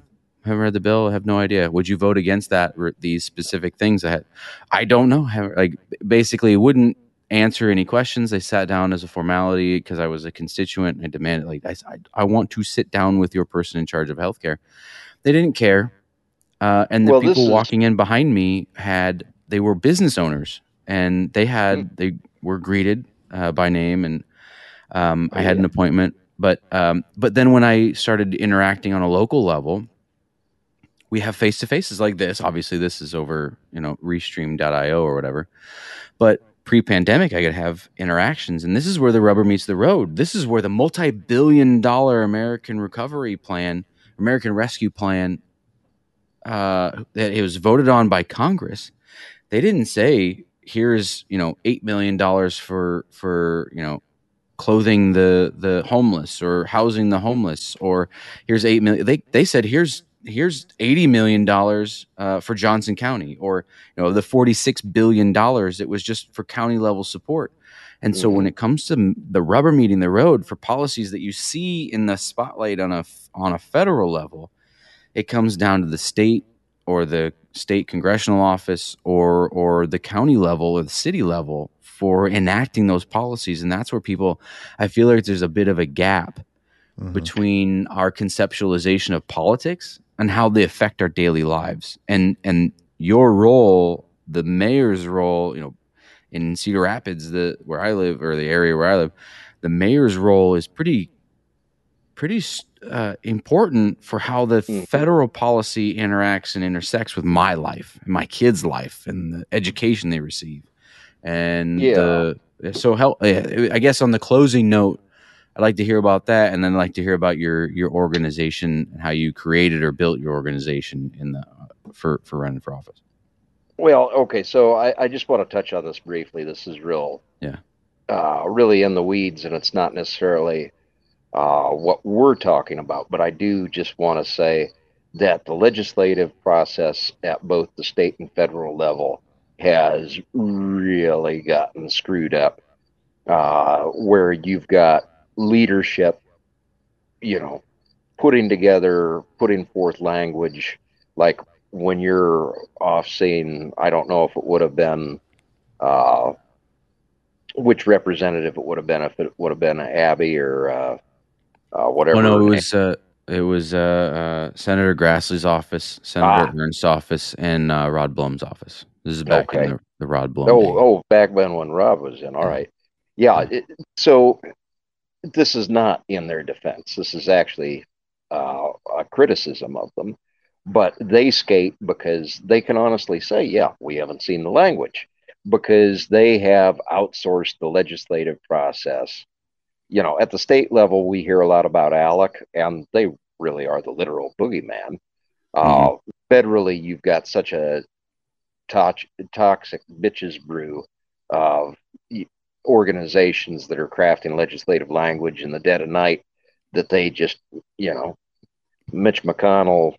I haven't read the bill. I have no idea. Would you vote against that? These specific things. I had. I don't know. Like basically, wouldn't answer any questions. They sat down as a formality because I was a constituent. I demanded, like, I, I, want to sit down with your person in charge of healthcare. They didn't care. Uh, and the well, people walking in behind me had, they were business owners and they had, mm. they were greeted uh, by name and um, oh, I had yeah. an appointment. But, um, but then when I started interacting on a local level, we have face to faces like this. Obviously, this is over, you know, restream.io or whatever. But pre-pandemic i could have interactions and this is where the rubber meets the road this is where the multi-billion dollar american recovery plan american rescue plan uh, that it was voted on by congress they didn't say here's you know eight million dollars for for you know clothing the the homeless or housing the homeless or here's eight million they they said here's here's 80 million dollars uh, for Johnson County or you know the 46 billion dollars it was just for county level support and mm-hmm. so when it comes to the rubber meeting the road for policies that you see in the spotlight on a on a federal level it comes down to the state or the state congressional office or or the county level or the city level for enacting those policies and that's where people I feel like there's a bit of a gap mm-hmm. between our conceptualization of politics and how they affect our daily lives. And and your role, the mayor's role, you know, in Cedar Rapids, the where I live or the area where I live, the mayor's role is pretty pretty uh, important for how the mm-hmm. federal policy interacts and intersects with my life and my kids' life and the education they receive. And yeah. The, so help. I guess on the closing note, I'd like to hear about that, and then I'd like to hear about your your organization and how you created or built your organization in the for for running for office. Well, okay, so I, I just want to touch on this briefly. This is real, yeah, uh, really in the weeds, and it's not necessarily uh, what we're talking about. But I do just want to say that the legislative process at both the state and federal level has really gotten screwed up uh, where you've got leadership, you know, putting together, putting forth language, like when you're off scene, I don't know if it would have been uh, which representative it would have been if it would have been Abby or uh, uh, whatever. Oh no, it was uh, it was uh, uh, Senator Grassley's office, Senator Ah. Ernst's office, and uh, Rod Blum's office. This is back Okay. in the, the Rod Blum. Oh, oh, back then when Rob was in. All right. Yeah. It, so this is not in their defense. This is actually uh, a criticism of them. But they skate because they can honestly say, yeah, we haven't seen the language because they have outsourced the legislative process. You know, at the state level, we hear a lot about ALEC, and they really are the literal boogeyman. Uh, federally, you've got such a tox- toxic bitches brew of organizations that are crafting legislative language in the dead of night that they just, you know, Mitch McConnell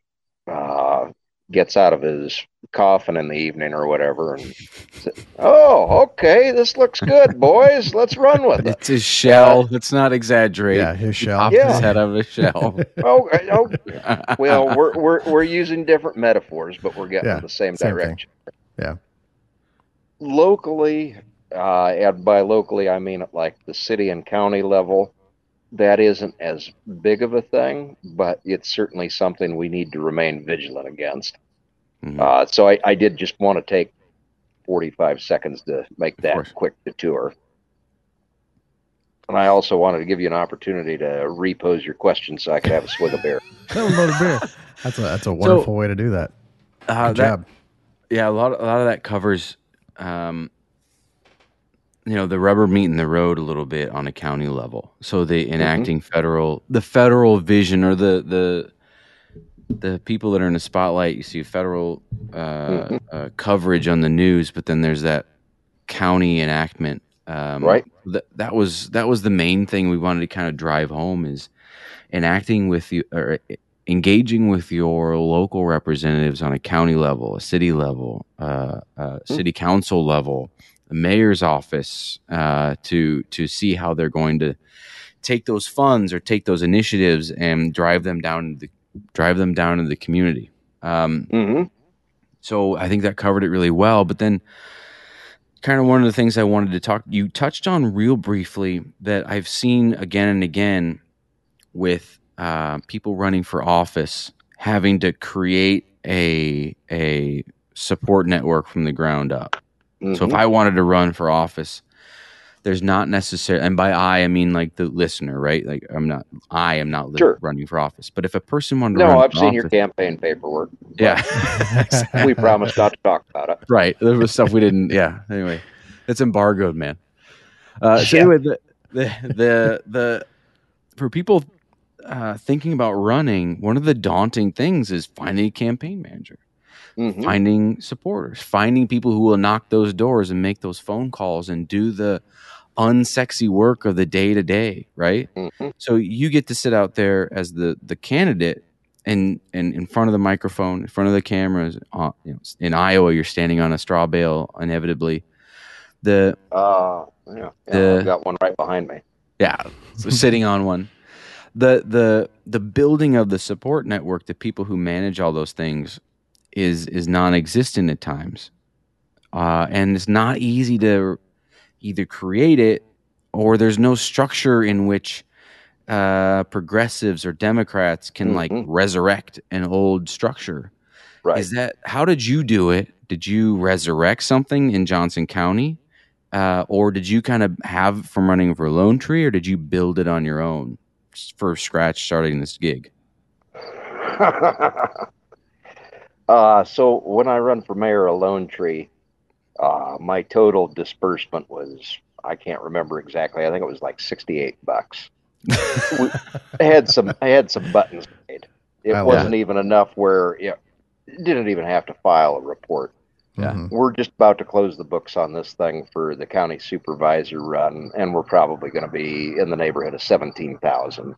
uh, gets out of his coffin in the evening or whatever and says, oh, okay, this looks good, *laughs* boys. Let's run with it. It's his shell. Let's not exaggerate. Yeah, his shell. popped Yeah. his head out of his shell. *laughs* Oh, oh *laughs* well, we're, we're, we're using different metaphors, but we're getting Yeah, in the same, same thing. Direction. Yeah. Locally, uh, and by locally, I mean at like the city and county level, that isn't as big of a thing, but it's certainly something we need to remain vigilant against. Mhm. Uh, so I, I did just want to take 45 seconds to make that quick detour. And I also wanted to give you an opportunity to repose your question so I could have a swig of beer. *laughs* Load of beer. *laughs* That's a that's a wonderful way to do that. Uh, Good that- job. Yeah, a lot, a lot of that covers, um, you know, the rubber meeting the road a little bit on a county level. So the enacting federal, the federal vision, or the the the people that are in the spotlight. You see federal uh, Mhm. uh, coverage on the news, but then there's that county enactment. Um, Right. That that was that was the main thing we wanted to kind of drive home is enacting with you or engaging with your local representatives on a county level, a city level, uh, uh, city council level, the mayor's office, uh, to to see how they're going to take those funds or take those initiatives and drive them down the drive them down into the community. Um, hmm so I think that covered it really well. But then, kind of one of the things I wanted to talk, you touched on real briefly that I've seen again and again with uh, people running for office having to create a a support network from the ground up. So if I wanted to run for office, there's not necessarily, and by I I mean like the listener, right? Like I'm not, I am not li- Sure. running for office. But if a person wanted to no, I've seen your campaign paperwork. yeah. *laughs* We promised not to talk about it. right. There was stuff we didn't. Yeah. Anyway, it's embargoed, man. Uh, so Yeah. anyway, the, the the the for people uh, thinking about running, one of the daunting things is finding a campaign manager, Mhm. finding supporters, finding people who will knock those doors and make those phone calls and do the unsexy work of the day to day. Right. Mhm. So you get to sit out there as the the candidate and and in front of the microphone, in front of the cameras. Uh, you know, in Iowa, you're standing on a straw bale, inevitably. The Uh, yeah, yeah The- I've got one right behind me. yeah, so sitting on one. The the the building of the support network, the people who manage all those things, is is non-existent at times, uh, and it's not easy to either create it or there's no structure in which uh, progressives or Democrats can like Mhm. resurrect an old structure. Right. Is that how did you do it? Did you resurrect something in Johnson County, uh, or did you kind of have from running for Lone Tree, or did you build it on your own for scratch starting this gig? *laughs* uh, so when I run for mayor of Lone Tree, uh, my total disbursement was I can't remember exactly. I think it was like sixty-eight bucks. *laughs* I had some I had some buttons made. It I wasn't even enough where it didn't even have to file a report. Yeah. Mhm. We're just about to close the books on this thing for the county supervisor run, and we're probably going to be in the neighborhood of seventeen thousand.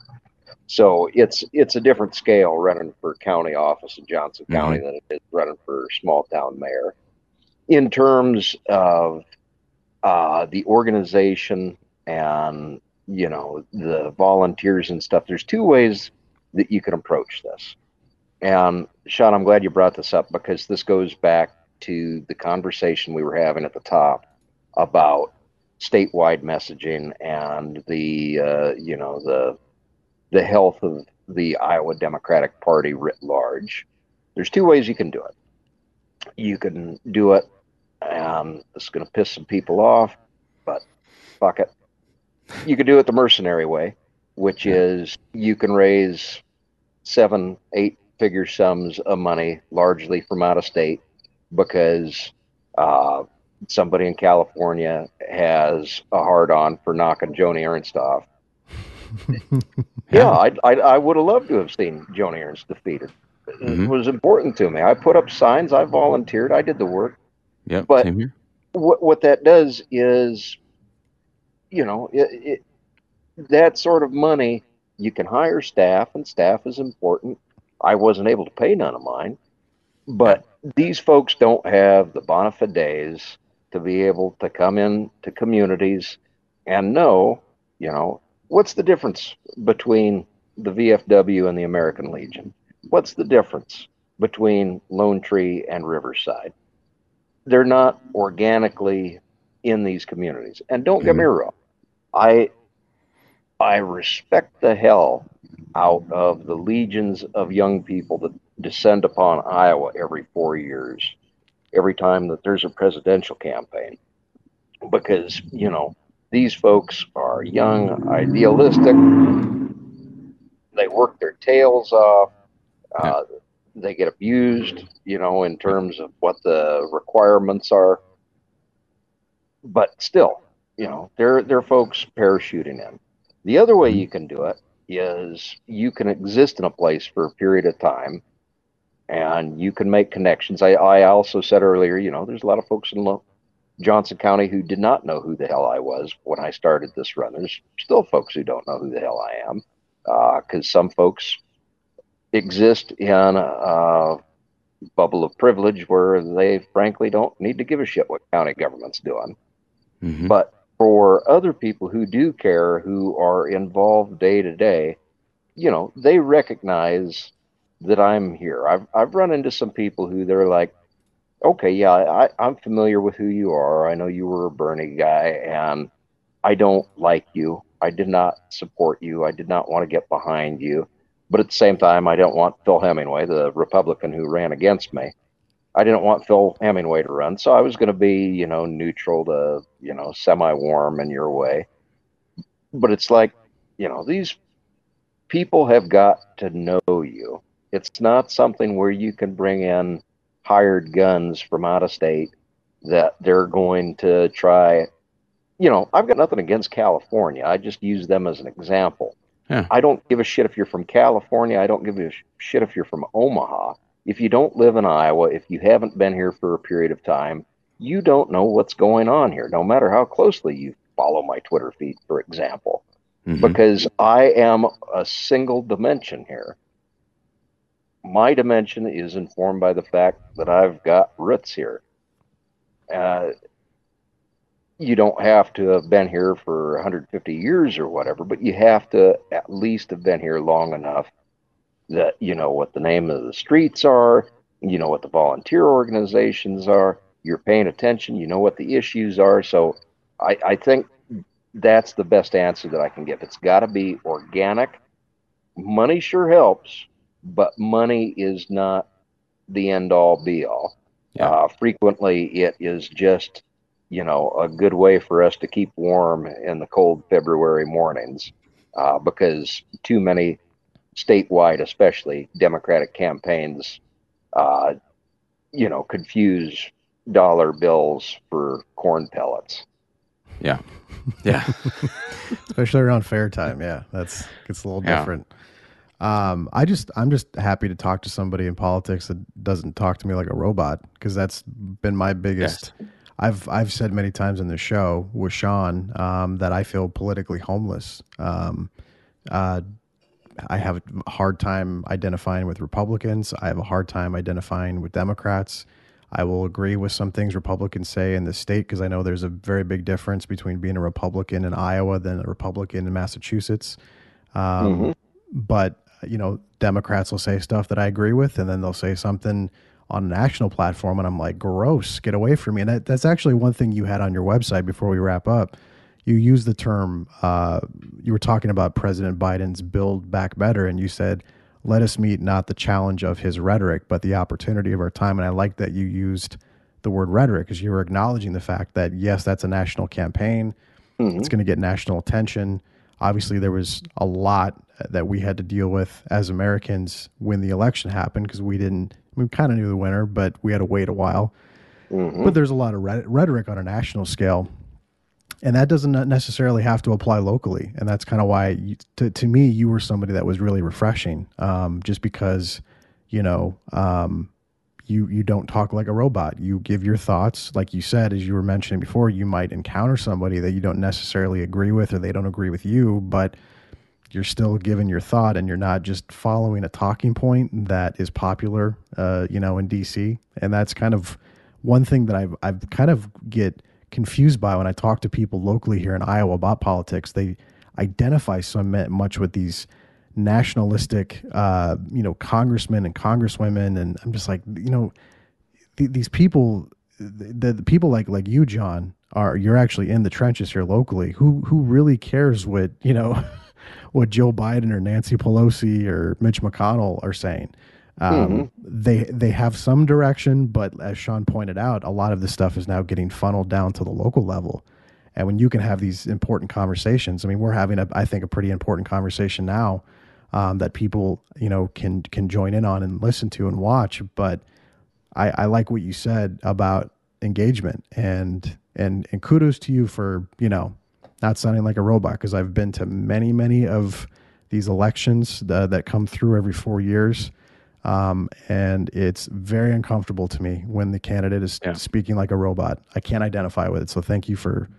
So it's it's a different scale running for county office in Johnson County than it is running for small town mayor. In terms of uh, the organization and you know the volunteers and stuff. There's two ways that you can approach this. And Sean, I'm glad you brought this up because this goes back to the conversation we were having at the top about statewide messaging and the uh, you know the the health of the Iowa Democratic Party writ large. There's two ways you can do it. You can do it, and it's going to piss some people off, but fuck it. You can do it the mercenary way, which is you can raise seven, eight figure sums of money, largely from out of state, because uh, somebody in California has a hard on for knocking Joni Ernst off. *laughs* yeah, I, I, I would have loved to have seen Joni Ernst defeated. Mm-hmm. It was important to me. I put up signs, I volunteered, I did the work. Yeah, but what what that does is, you know, it, it, that sort of money you can hire staff, and staff is important. I wasn't able to pay none of mine, but these folks don't have the bona fides to be able to come in to communities and know, you know, what's the difference between the VFW and the American Legion? What's the difference between Lone Tree and Riverside? They're not organically in these communities. And don't get me mm-hmm. wrong, I I respect the hell out of the legions of young people that descend upon Iowa every four years, every time that there's a presidential campaign. Because, you know, these folks are young, idealistic, they work their tails off, uh, they get abused, you know, in terms of what the requirements are. But still, you know, they're, they're folks parachuting in. The other way you can do it is you can exist in a place for a period of time and you can make connections. I, I also said earlier, you know, there's a lot of folks in Johnson County who did not know who the hell I was when I started this run. There's still folks who don't know who the hell I am because uh, some folks exist in a bubble of privilege where they frankly don't need to give a shit what county government's doing. Mm-hmm. But for other people who do care, who are involved day to day, you know, they recognize that I'm here. I've I've run into some people who they're like, okay, yeah, I, I'm familiar with who you are. I know you were a Bernie guy, and I don't like you. I did not support you. I did not want to get behind you. But at the same time, I don't want Phil Hemingway, the Republican who ran against me, I didn't want Phil Hemingway to run, so I was going to be, you know, neutral to, you know, semi-warm in your way. But it's like, you know, these people have got to know you. It's not something where you can bring in hired guns from out of state that they're going to try. You know, I've got nothing against California. I just use them as an example. Yeah. I don't give a shit if you're from California. I don't give a shit if you're from Omaha if you don't live in Iowa, if you haven't been here for a period of time, you don't know what's going on here, no matter how closely you follow my Twitter feed, for example, mm-hmm. because I am a single dimension here. My dimension is informed by the fact that I've got roots here. Uh, you don't have to have been here for 150 years or whatever, but you have to at least have been here long enough that you know what the name of the streets are, you know what the volunteer organizations are, you're paying attention, you know what the issues are. So I, I think that's the best answer that I can give. It's got to be organic. Money sure helps, but money is not the end all be all. Yeah. Uh, frequently, it is just, you know, a good way for us to keep warm in the cold February mornings uh, because too many statewide, especially Democratic campaigns, uh, you know, confuse dollar bills for corn pellets. Yeah, *laughs* yeah. especially around fair time. Yeah, that's it's a little yeah. different. Um, I just I'm just happy to talk to somebody in politics that doesn't talk to me like a robot because that's been my biggest. Yes. I've I've said many times in the show with Sean um, that I feel politically homeless. Um, uh, I have a hard time identifying with Republicans. I have a hard time identifying with Democrats. I will agree with some things Republicans say in the state because I know there's a very big difference between being a Republican in Iowa than a Republican in Massachusetts. Um, mm-hmm. But you know, Democrats will say stuff that I agree with, and then they'll say something on a national platform, and I'm like, gross, get away from me. And that, that's actually one thing you had on your website before we wrap up. You used the term. Uh, you were talking about President Biden's "Build Back Better," and you said let us meet not the challenge of his rhetoric, but the opportunity of our time. And I like that you used the word rhetoric because you were acknowledging the fact that, yes, that's a national campaign. Mm-hmm. It's going to get national attention. Obviously, there was a lot that we had to deal with as Americans when the election happened because we didn't, we kind of knew the winner, but we had to wait a while. Mm-hmm. But there's a lot of rhetoric on a national scale and that doesn't necessarily have to apply locally and that's kind of why you, to, to me you were somebody that was really refreshing um, just because you know um, you you don't talk like a robot you give your thoughts like you said as you were mentioning before you might encounter somebody that you don't necessarily agree with or they don't agree with you but you're still giving your thought and you're not just following a talking point that is popular uh, you know in dc and that's kind of one thing that i've, I've kind of get confused by when I talk to people locally here in Iowa about politics. They identify so much with these nationalistic, uh, you know, congressmen and congresswomen, and I'm just like, you know, th- these people, the, the, people like like you, Jon, are you're actually in the trenches here locally. Who who really cares what you know? *laughs* what Joe Biden or Nancy Pelosi or Mitch McConnell are saying. Um, mm-hmm. They they have some direction, but as Sean pointed out, a lot of this stuff is now getting funneled down to the local level. And when you can have these important conversations, I mean, we're having a I think a pretty important conversation now um, that people you know can can join in on and listen to and watch. But I, I like what you said about engagement and and and kudos to you for you know not sounding like a robot because I've been to many many of these elections uh, that come through every four years um, and it's very uncomfortable to me when the candidate is yeah. speaking like a robot. I can't identify with it. So thank you for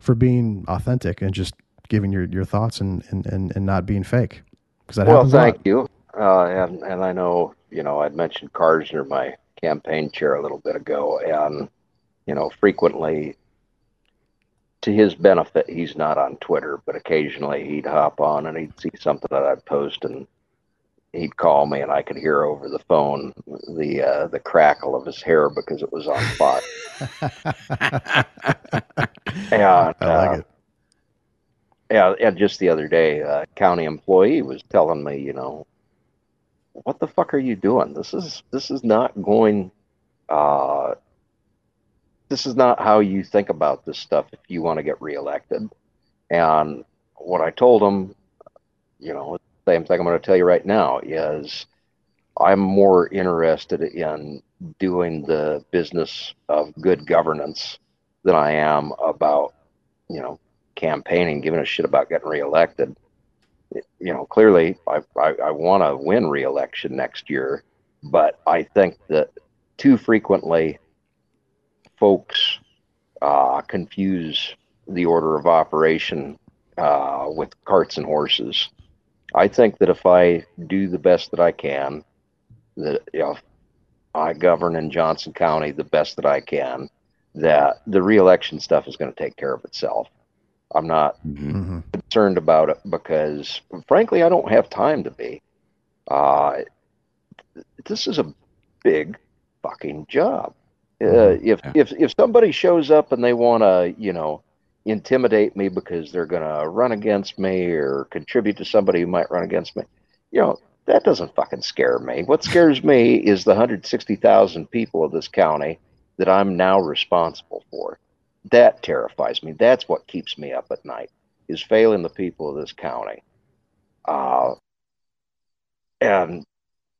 for being authentic and just giving your, your thoughts and, and, and, and not being fake. Because that well, thank you. Uh, and and I know you know I'd mentioned Karsner, my campaign chair, a little bit ago, and you know frequently. To his benefit, he's not on Twitter, but occasionally he'd hop on and he'd see something that I'd post and he'd call me and I could hear over the phone the uh, the crackle of his hair because it was on fire. *laughs* and, I like uh, it. Yeah, and just the other day, a county employee was telling me, you know, what the fuck are you doing? This is this is not going. Uh, this is not how you think about this stuff if you want to get reelected. And what I told him, you know, the same thing I'm going to tell you right now is I'm more interested in doing the business of good governance than I am about, you know, campaigning, giving a shit about getting reelected. You know, clearly I, I, I want to win reelection next year, but I think that too frequently folks uh, confuse the order of operation uh, with carts and horses. I think that if I do the best that I can, that you know, I govern in Johnson County the best that I can, that the reelection stuff is going to take care of itself. I'm not mm-hmm. concerned about it because, frankly, I don't have time to be. Uh, this is a big fucking job. Uh, mm-hmm. if yeah. if if somebody shows up and they want to, you know, intimidate me because they're going to run against me or contribute to somebody who might run against me. You know, that doesn't fucking scare me. What scares me is the 160,000 people of this county that I'm now responsible for. That terrifies me. That's what keeps me up at night is failing the people of this county. Uh, and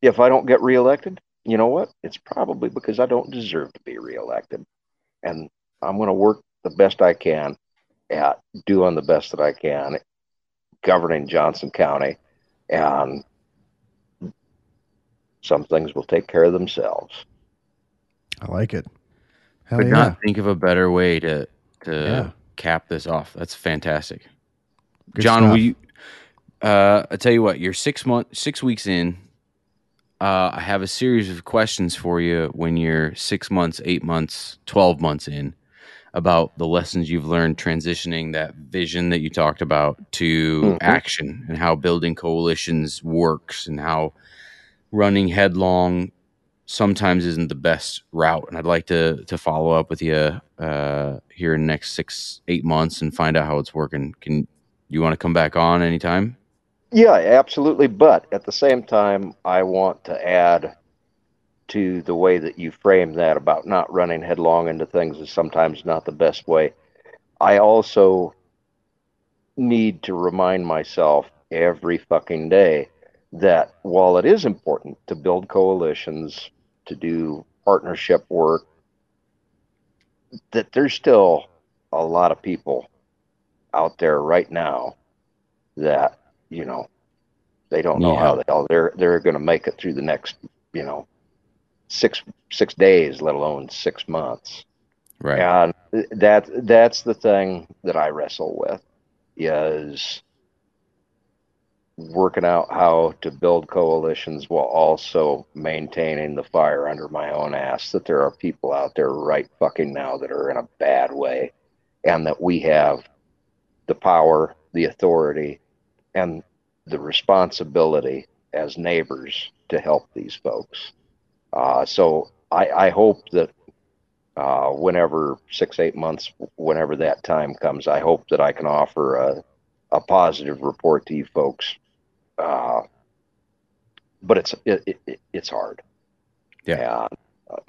if I don't get reelected, you know what? It's probably because I don't deserve to be reelected. And I'm going to work the best I can at doing the best that I can, governing Johnson County, and some things will take care of themselves. I like it. Hell Could yeah. not think of a better way to to yeah. cap this off. That's fantastic. Good Jon, we uh, I tell you what, you're six months, six weeks in. Uh, I have a series of questions for you when you're six months, eight months, 12 months in about the lessons you've learned transitioning that vision that you talked about to Mhm. action and how building coalitions works and how running headlong sometimes isn't the best route. And I'd like to to follow up with you uh, here in the next six, eight months and find out how it's working. Can you want to come back on anytime? Yeah, absolutely. But at the same time, I want to add to the way that you frame that about not running headlong into things is sometimes not the best way. I also need to remind myself every fucking day that while it is important to build coalitions, to do partnership work, that there's still a lot of people out there right now that you know they don't know Yeah. how the hell they're they're going to make it through the next you know six six days let alone six months Right. and that that's the thing that i wrestle with is working out how to build coalitions while also maintaining the fire under my own ass that there are people out there right fucking now that are in a bad way and that we have the power the authority and the responsibility as neighbors to help these folks uh, so I, I hope that uh, whenever six eight months whenever that time comes i hope that i can offer a, a positive report to you folks uh, but it's it, it, it- it's hard Yeah.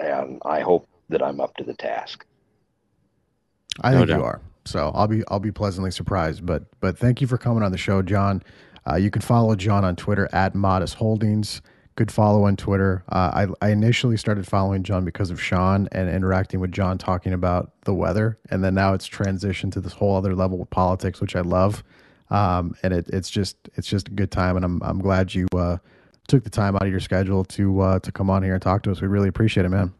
and, and i hope that i'm up to the task I No think doubt. you are. So I'll be I'll be pleasantly surprised. But but thank you for coming on the show, Jon. Uh, you can follow Jon on Twitter at Modest Holdings. Good follow on Twitter. Uh, I I initially started following Jon because of Sean and interacting with Jon talking about the weather, and then now it's transitioned to this whole other level of politics, which I love. Um, and it, it's just it's just a good time, and I'm I'm glad you uh, took the time out of your schedule to uh, to come on here and talk to us. We really appreciate it, man.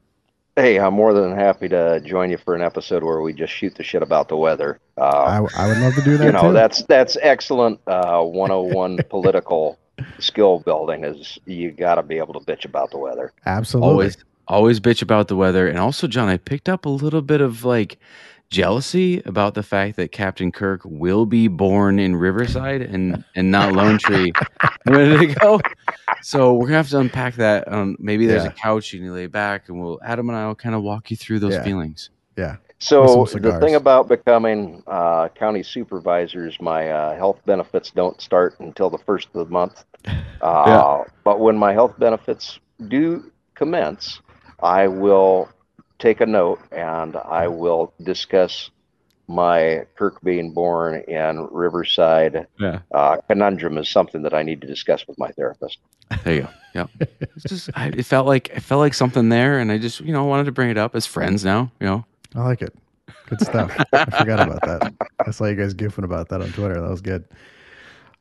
Hey i'm more than happy to join you for an episode where we just shoot the shit about the weather uh, I, I would love to do that you know too. that's that's excellent uh, 101 *laughs* political skill building is you got to be able to bitch about the weather Absolutely. always always bitch about the weather and also jon i picked up a little bit of like jealousy about the fact that captain kirk will be born in riverside and and not lone tree a minute ago so we're gonna have to unpack that um maybe there's Yeah. a couch you can lay back and we'll adam and i will kind of walk you through those Yeah. feelings Yeah. So the thing about becoming uh, county supervisors, my uh, health benefits don't start until the first of the month. *laughs* Uh, But when my health benefits do commence, I will take a note and I will discuss my Kirk being born in Riverside yeah uh, conundrum is something that I need to discuss with my therapist. there you go yeah *laughs* it's just I, it felt like it felt like something there and i just you know wanted to bring it up as friends now you know I like it. Good stuff. I forgot about that. I saw you guys goofing about that on Twitter. That was good.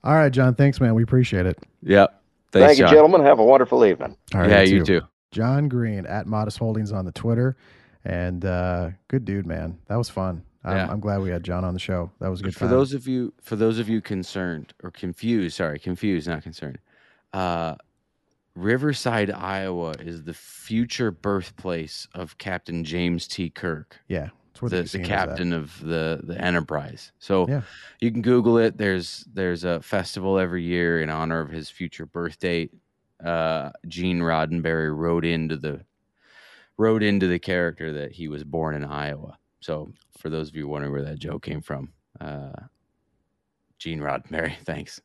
All right, Jon. Thanks, man. We appreciate it. yeah Thank you, Jon. gentlemen. Have a wonderful evening. All right, yeah you too Jon Green at Modest Holdings on the Twitter, and uh, good dude, man. That was fun. I'm, Yeah. I'm glad we had Jon on the show. That was a good. for time. those of you for those of you concerned or confused sorry confused not concerned uh riverside iowa is the future birthplace of captain james t kirk yeah, the, the captain of the the enterprise so Yeah. you can google it there's there's a festival every year in honor of his future birth date uh gene roddenberry wrote into the wrote into the character that he was born in iowa so for those of you wondering where that joke came from uh gene roddenberry *laughs* thanks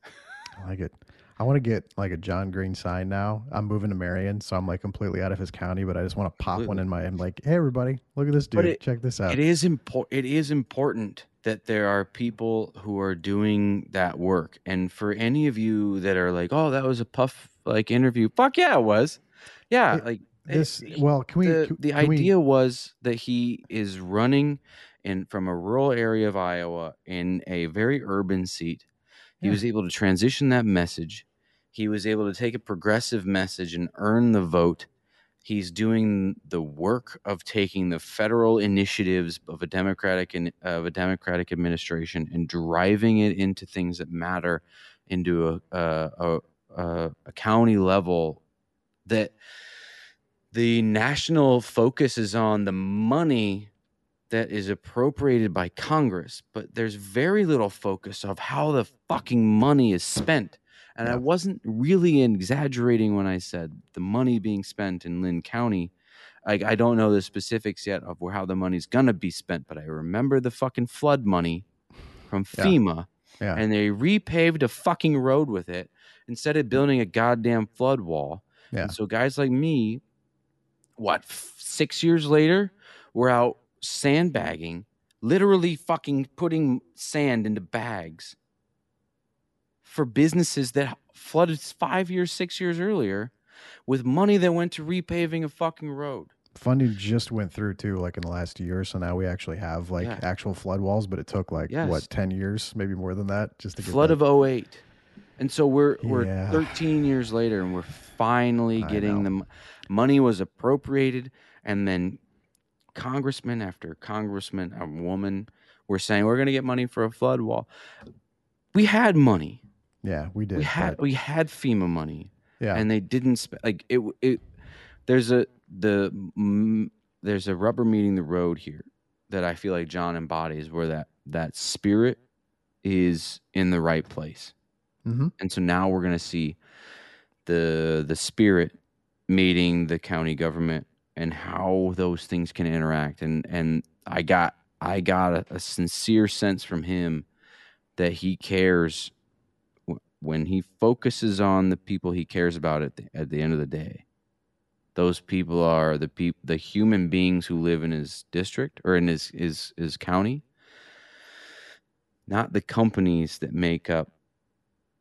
I like it. I want to get like a Jon Green sign now. I'm moving to Marion, so I'm like completely out of his county, but I just want to pop one in my. I'm like, hey, everybody, look at this dude. It- Check this out. It is important. It is important that there are people who are doing that work. And for any of you that are like, "Oh, that was a puff like interview," fuck yeah, it was. Yeah, It- like this. it- Well, can we? the can- the can we- idea was that he is running in from a rural area of Iowa in a very urban seat. He Yeah. was able to transition that message. He was able to take a progressive message and earn the vote. He's doing the work of taking the federal initiatives of a democratic and of a democratic administration and driving it into things that matter into a a, a, a, a county level that the national focus is on the money that is appropriated by Congress, but there's very little focus of how the fucking money is spent. And I wasn't really exaggerating when I said the money being spent in Linn County. Like I don't know the specifics yet of where, how the money's gonna be spent, but I remember the fucking flood money from Yeah. FEMA, Yeah. and they repaved a fucking road with it instead of building a goddamn flood wall. Yeah. And so guys like me, what six years later, we're out sandbagging, literally fucking putting sand into bags for businesses that flooded five years, six years earlier, with money that went to repaving a fucking road. Funding just went through too, like in the last year. So now we actually have like Yeah. actual flood walls, but it took like Yes. what ten years, maybe more than that, just to get Flood of 08. And so we're we're Yeah. 13 years later and we're finally I getting the m- money was appropriated and then congressman after congressman a woman were saying we're going to get money for a flood wall. We had money. yeah, we did. we had but- we had FEMA money yeah, and they didn't sp- like it it there's a the mm, there's a rubber meeting the road here that I feel like Jon embodies where that that spirit is in the right place. Mhm. And so now we're going to see the the spirit meeting the county government and how those things can interact and and I got I got a, a sincere sense from him that he cares when he focuses on the people he cares about at the, at the end of the day those people are the peop- the human beings who live in his district or in his his his county not the companies that make up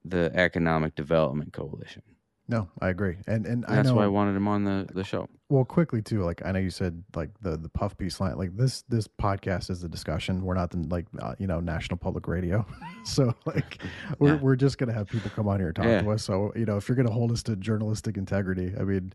the economic development coalition no, I agree, and and I that's know. why I wanted him on the, the show. well, quickly too, like I know you said, like the the puff piece line, like this this podcast is a discussion. We're not the like uh, you know national public radio, *laughs* so like *laughs* we're Yeah. we're just gonna have people come on here and talk Yeah. to us. So you know if you're gonna hold us to journalistic integrity, I mean,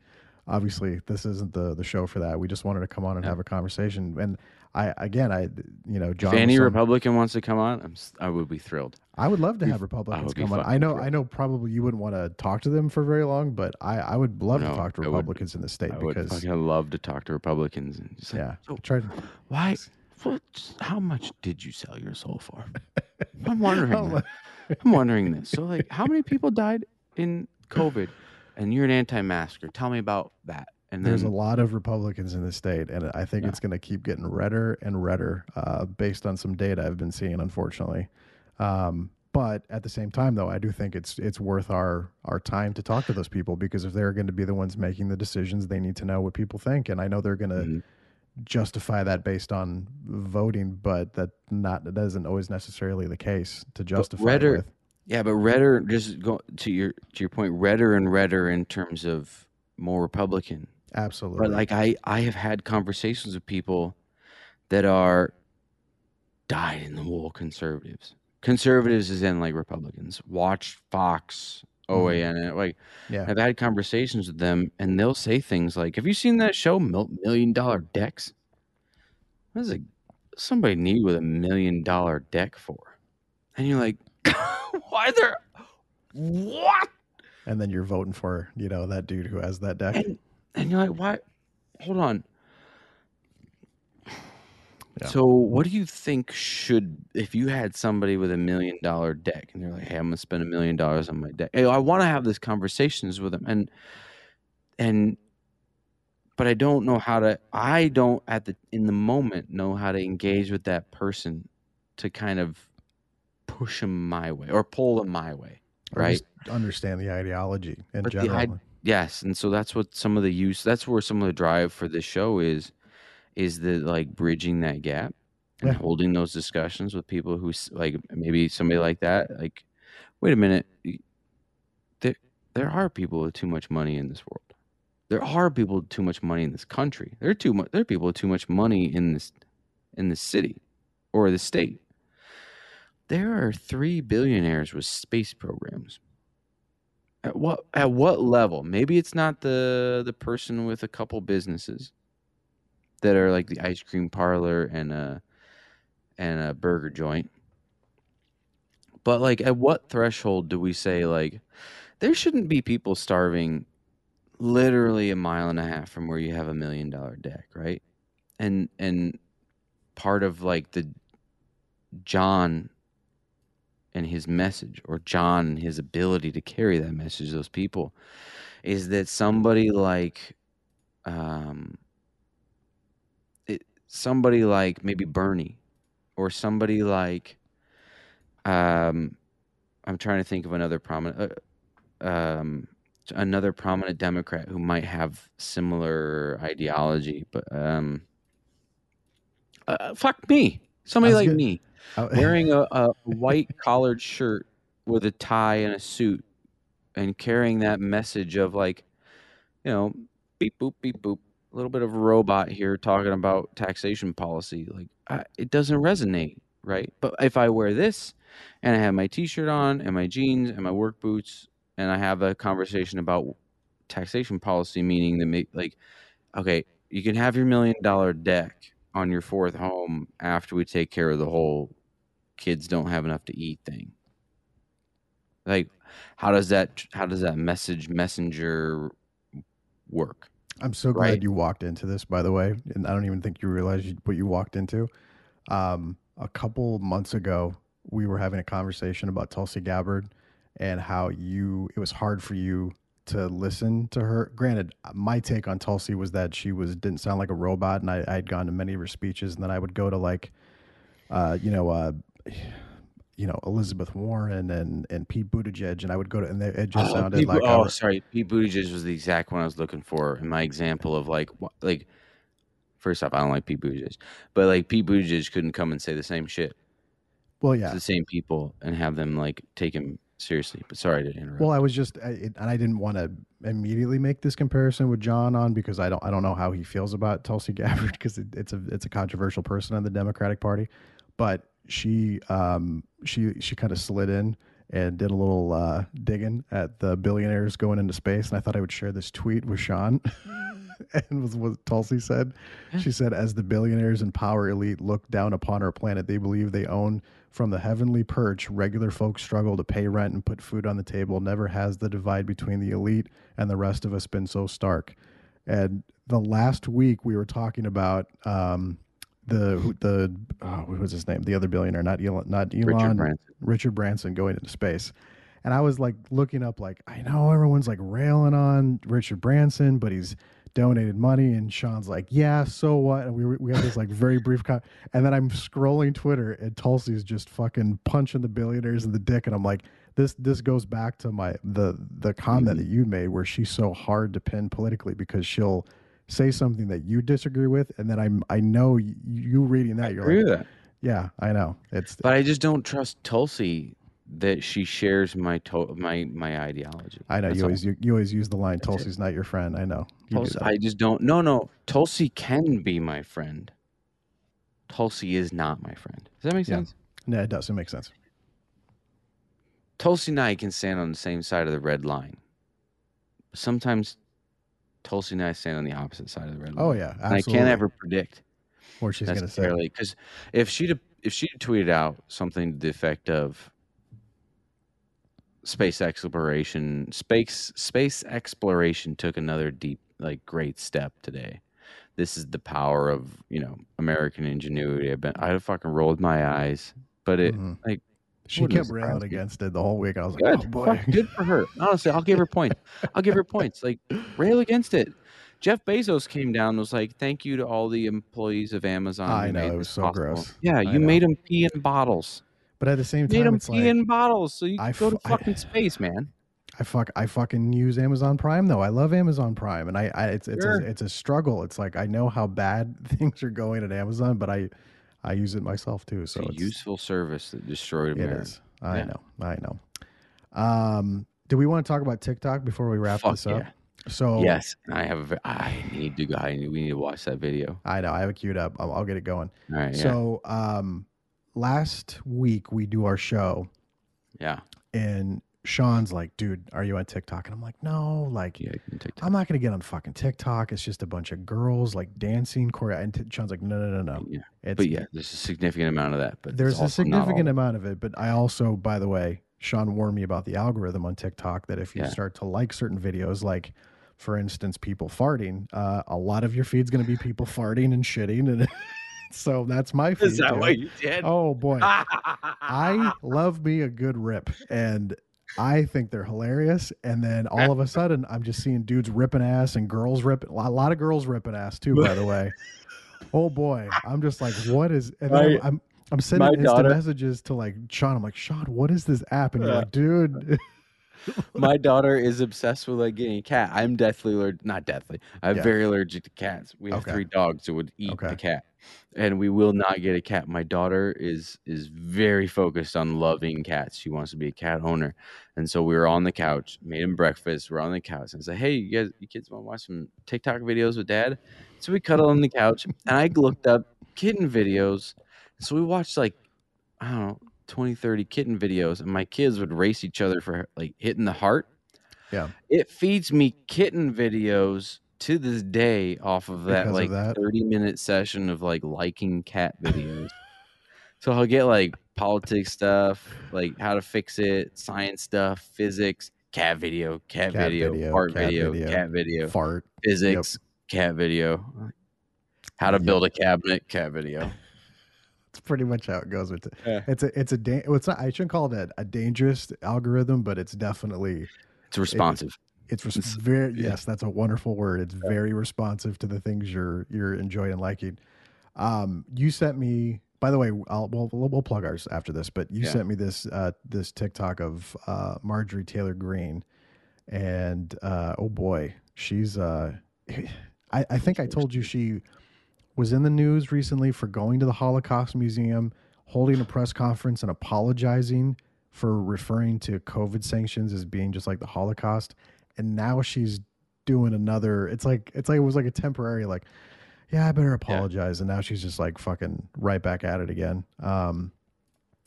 obviously this isn't the the show for that. We just wanted to come on and have a conversation. And I again, I you know John, if any on- Republican wants to come on, I'm, I would be thrilled. I would love to have Republicans come on. I know, thrilled. I know. Probably you wouldn't want to talk to them for very long, but I, I would love to talk to I would- Republicans in the state I because I love to talk to Republicans and just like, yeah, so try to why? What? How much did you sell your soul for? *laughs* I'm wondering. I'm wondering this. So, like, how many people died in COVID? And you're an anti-masker. Tell me about that. And then There's a lot of Republicans in the state, and I think Yeah. it's going to keep getting redder and redder uh, based on some data I've been seeing, unfortunately. Um, but at the same time, though, I do think it's it's worth our our time to talk to those people because if they're going to be the ones making the decisions, they need to know what people think, and I know they're going to Mhm. justify that based on voting, but that not that isn't always necessarily the case to justify redder- with. Yeah, but redder just go to your to your point, redder and redder in terms of more Republican. Absolutely, But like I I have had conversations with people that are dyed in the wool conservatives. Conservatives is in like Republicans. Watch Fox, mm-hmm. OAN, like yeah, I've had conversations with them and they'll say things like, Have you seen that show Million Dollar Decks? What does somebody need with a million dollar deck for? And you're like, *laughs* Why there what? and then you're voting for you know that dude who has that deck. And and you're like, why? Hold on. Yeah. So, what do you think should if you had somebody with a million dollar deck and they're like, "Hey, I'm gonna spend a million dollars on my deck." Hey, I want to have these conversations with them, and and but I don't know how to. I don't at the in the moment know how to engage with that person to kind of push them my way or pull them my way, right? understand the ideology in But general. id- Yes, and so that's what some of the use. That's where some of the drive for this show is, is the like bridging that gap and Yeah. holding those discussions with people who like maybe somebody like that. Like, wait a minute, there there are people with too much money in this world. There are people with too much money in this country. There are too much. There are people with too much money in this in this city or the state. There are three billionaires with space programs. At what at what level? Maybe it's not the the person with a couple businesses that are like the ice cream parlor and a and a burger joint. But like at what threshold do we say like there shouldn't be people starving literally a mile and a half from where you have a million dollar deck, right? And and part of like the Jon and his message or Jon and his ability to carry that message to those people is that somebody like um it, somebody like maybe Bernie or somebody like um I'm trying to think of another prominent uh, um another prominent Democrat who might have similar ideology, but um, uh, fuck me, somebody like me, Oh, *laughs* wearing a, a white collared shirt with a tie and a suit, and carrying that message of like, you know, beep boop beep boop, a little bit of a robot here talking about taxation policy. Like, I, it doesn't resonate, right? But if I wear this, and I have my T-shirt on and my jeans and my work boots and I have a conversation about taxation policy, meaning that like, okay, you can have your million dollar deck on your fourth home after we take care of the whole kids don't have enough to eat thing. Like, how does that how does that message messenger work? I'm so glad Right. you walked into this, by the way, and I don't even think you realized what you walked into. Um, a couple months ago, we were having a conversation about Tulsi Gabbard and how you it was hard for you to listen to her. Granted, my take on Tulsi was that she was didn't sound like a robot, and I, I had gone to many of her speeches, and then I would go to like, uh, you know, uh, you know Elizabeth Warren and and Pete Buttigieg, and I would go to and they, it just sounded Pete, like oh, sorry, Pete Buttigieg was the exact one I was looking for in my example of like, like, first off, I don't like Pete Buttigieg, but like Pete Buttigieg couldn't come and say the same shit well, to yeah. the same people and have them like take him seriously. But sorry to interrupt. Well, I was just, I, and I didn't want to immediately make this comparison with Jon on because I don't, I don't know how he feels about Tulsi *laughs* Gabbard because it, it's a, it's a controversial person in the Democratic Party, but she, um, she, she kind of slid in and did a little uh, digging at the billionaires going into space, and I thought I would share this tweet with Sean. *laughs* and was what Tulsi said. She said, "As the billionaires and power elite look down upon our planet, they believe they own from the heavenly perch. Regular folks struggle to pay rent and put food on the table. Never has the divide between the elite and the rest of us been so stark." And the last week we were talking about um, the who- the oh, what was his name? The other billionaire, not Elon, not Elon, Richard Branson. Richard Branson going into space. And I was like looking up, like, I know everyone's like railing on Richard Branson, but he's donated money. And Sean's like, yeah, so what? And we, we had this like very brief, con- and then I'm scrolling Twitter and Tulsi's just fucking punching the billionaires in the dick. And I'm like, this, this goes back to my, the, the comment mm-hmm. that you made where she's so hard to pin politically because she'll say something that you disagree with. And then I'm, I know you, you reading that, you're agree like, that. yeah, I know. It's, But I just don't trust Tulsi that she shares my to- my my ideology. I know That's you always you, you always use the line Tulsi's not your friend. I know. Tulsi. I just don't. No, no. Tulsi can be my friend. Tulsi is not my friend. Does that make Yeah. sense? no, it does. It makes sense. Tulsi and I can stand on the same side of the red line. Sometimes Tulsi and I stand on the opposite side of the red oh, line. Oh yeah, And I can't ever predict What she's gonna say. necessarily because if she'd if she'd tweeted out something to the effect of space exploration space space exploration took another deep like great step today this is the power of you know american ingenuity i've been i fucking rolled my eyes but it Mhm. like She kept railing against it the whole week. I was like, good oh boy. Good for her honestly i'll give her points i'll give her points like rail against it jeff bezos came down and was like thank you to all the employees of amazon I know, made it was so possible." gross. yeah you made them pee in bottles But at the same made time, them it's pee like in bottles so you I can go to f- I- fucking space man I fuck I fucking use Amazon Prime though. I love Amazon Prime, and I, I it's it's Sure. a, it's a struggle. It's like I know how bad *laughs* things are going at Amazon, but I I use it myself too. So it's a it's, useful service that destroyed it america is. I Yeah. know. I know. Um, do we want to talk about TikTok before we wrap Fuck this up? yeah. So yes I have a I need to go I need, we need to watch that video I know I have it queued up. I'll, I'll get it going. all right yeah So um, last week we do our show, yeah and Sean's like, "Dude, are you on TikTok?" And I'm like, "No, like." yeah you can take that. I'm not gonna get on fucking TikTok. It's just a bunch of girls like dancing, choreo. And t- Sean's like, no, no, no, no. yeah It's, but yeah there's a significant amount of that but there's a also not all significant amount of it. But I also, by the way, Sean warned me about the algorithm on TikTok that if you Yeah. start to like certain videos, like for instance, people farting, uh, a lot of your feed's going to be people farting and shitting, and *laughs* so that's my feed. Is that what you did? Oh boy, I *laughs* love me a good rip, and I think they're hilarious. And then all of a sudden, I'm just seeing dudes ripping ass and girls ripping. A lot of girls ripping ass too, by the way. *laughs* Oh boy, I'm just like, what is? And then My- I'm I'm sending instant daughter- messages to like Sean. I'm like, Sean, what is this app? And you're uh, like, dude, *laughs* My daughter is obsessed with like getting a cat. I'm deathly allergic, not deathly. I'm Yeah. very allergic to cats. We have Okay. three dogs that would eat Okay. the cat, and we will not get a cat. My daughter is is very focused on loving cats. She wants to be a cat owner, and so we were on the couch, made him breakfast. We're on the couch, and I said, "Hey, you guys, you kids want to watch some TikTok videos with Dad?" So we cuddled on the couch, and I looked up kitten videos. So we watched like I don't know 20, 30 kitten videos, and my kids would race each other for like hitting the heart. Yeah. It feeds me kitten videos to this day off of that Because of like that? 30 minute session of like liking cat videos. so I'll get like politics stuff, like how to fix it, science stuff, physics, cat video, cat, Cat video, video, fart cat video, video, cat video, fart. physics, cat video. How to build a cabinet, cat video. It's pretty much how it goes with it. Yeah. It's a it's a da- well, it's not, I shouldn't call it a, a dangerous algorithm, but it's definitely It's responsive. it's, res- *laughs* very yes, that's a wonderful word. It's very responsive to the things you're you're enjoying and liking. Um, you sent me. By the way, I'll we'll, we'll, we'll plug ours after this, but you Yeah. sent me this uh, this TikTok of uh, Marjorie Taylor Greene, and uh, oh boy, she's. Uh, *laughs* I, I think I told you she was in the news recently for going to the Holocaust Museum, holding a press conference and apologizing for referring to COVID sanctions as being just like the Holocaust. And now she's doing another. It's like it's like it was like a temporary like, yeah, I better apologize. And now she's just like fucking right back at it again. Um,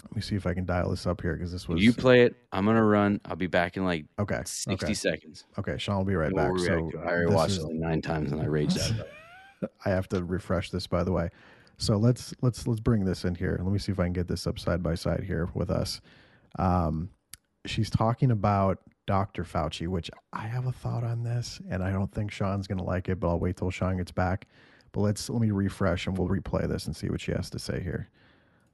let me see if I can dial this up here because this was You play it. I'm gonna run. I'll be back in like okay. 60 Okay, seconds. okay. Sean will be right back. we'll So to it. I already watched is- it like nine times and I raged at it. *laughs* I have to refresh this by the way. So let's let's let's bring this in here. Let me see if I can get this up side by side here with us. Um, she's talking about Dr. Fauci, which I have a thought on this, and I don't think Sean's gonna like it, but I'll wait till Sean gets back. But let's let me refresh and we'll replay this and see what she has to say here.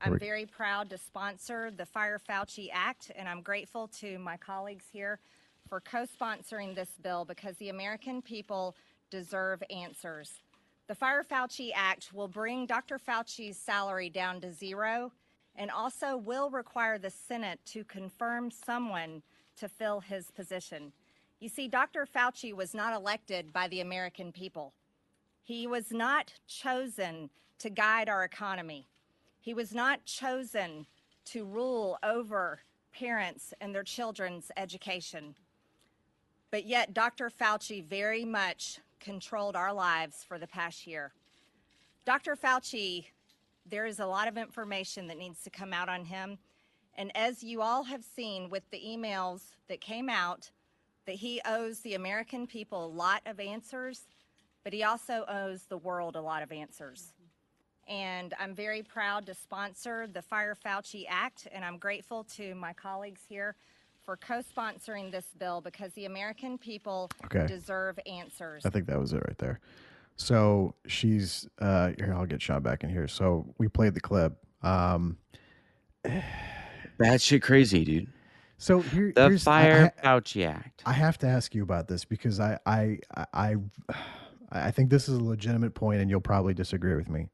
I'm very proud to sponsor the Fire Fauci Act, and I'm grateful to my colleagues here for co sponsoring this bill because the American people deserve answers. The Fire Fauci Act will bring Dr. Fauci's salary down to zero and also will require the Senate to confirm someone to fill his position. You see, Dr. Fauci was not elected by the American people. He was not chosen to guide our economy. He was not chosen to rule over parents and their children's education. But yet, Dr. Fauci very much controlled our lives for the past year. Dr. Fauci, there is a lot of information that needs to come out on him. And as you all have seen with the emails that came out, that he owes the American people a lot of answers, but he also owes the world a lot of answers and I'm very proud to sponsor the Fire Fauci Act, and I'm grateful to my colleagues here for co-sponsoring this bill because the American people Okay. deserve answers. I think that was it right there. So she's uh here, I'll get Sean back in here. So we played the clip. Um *sighs* Bad shit crazy, dude. so here The here's I- Fire I- Fauci Act. I have to ask you about this because I I I I think this is a legitimate point, and you'll probably disagree with me.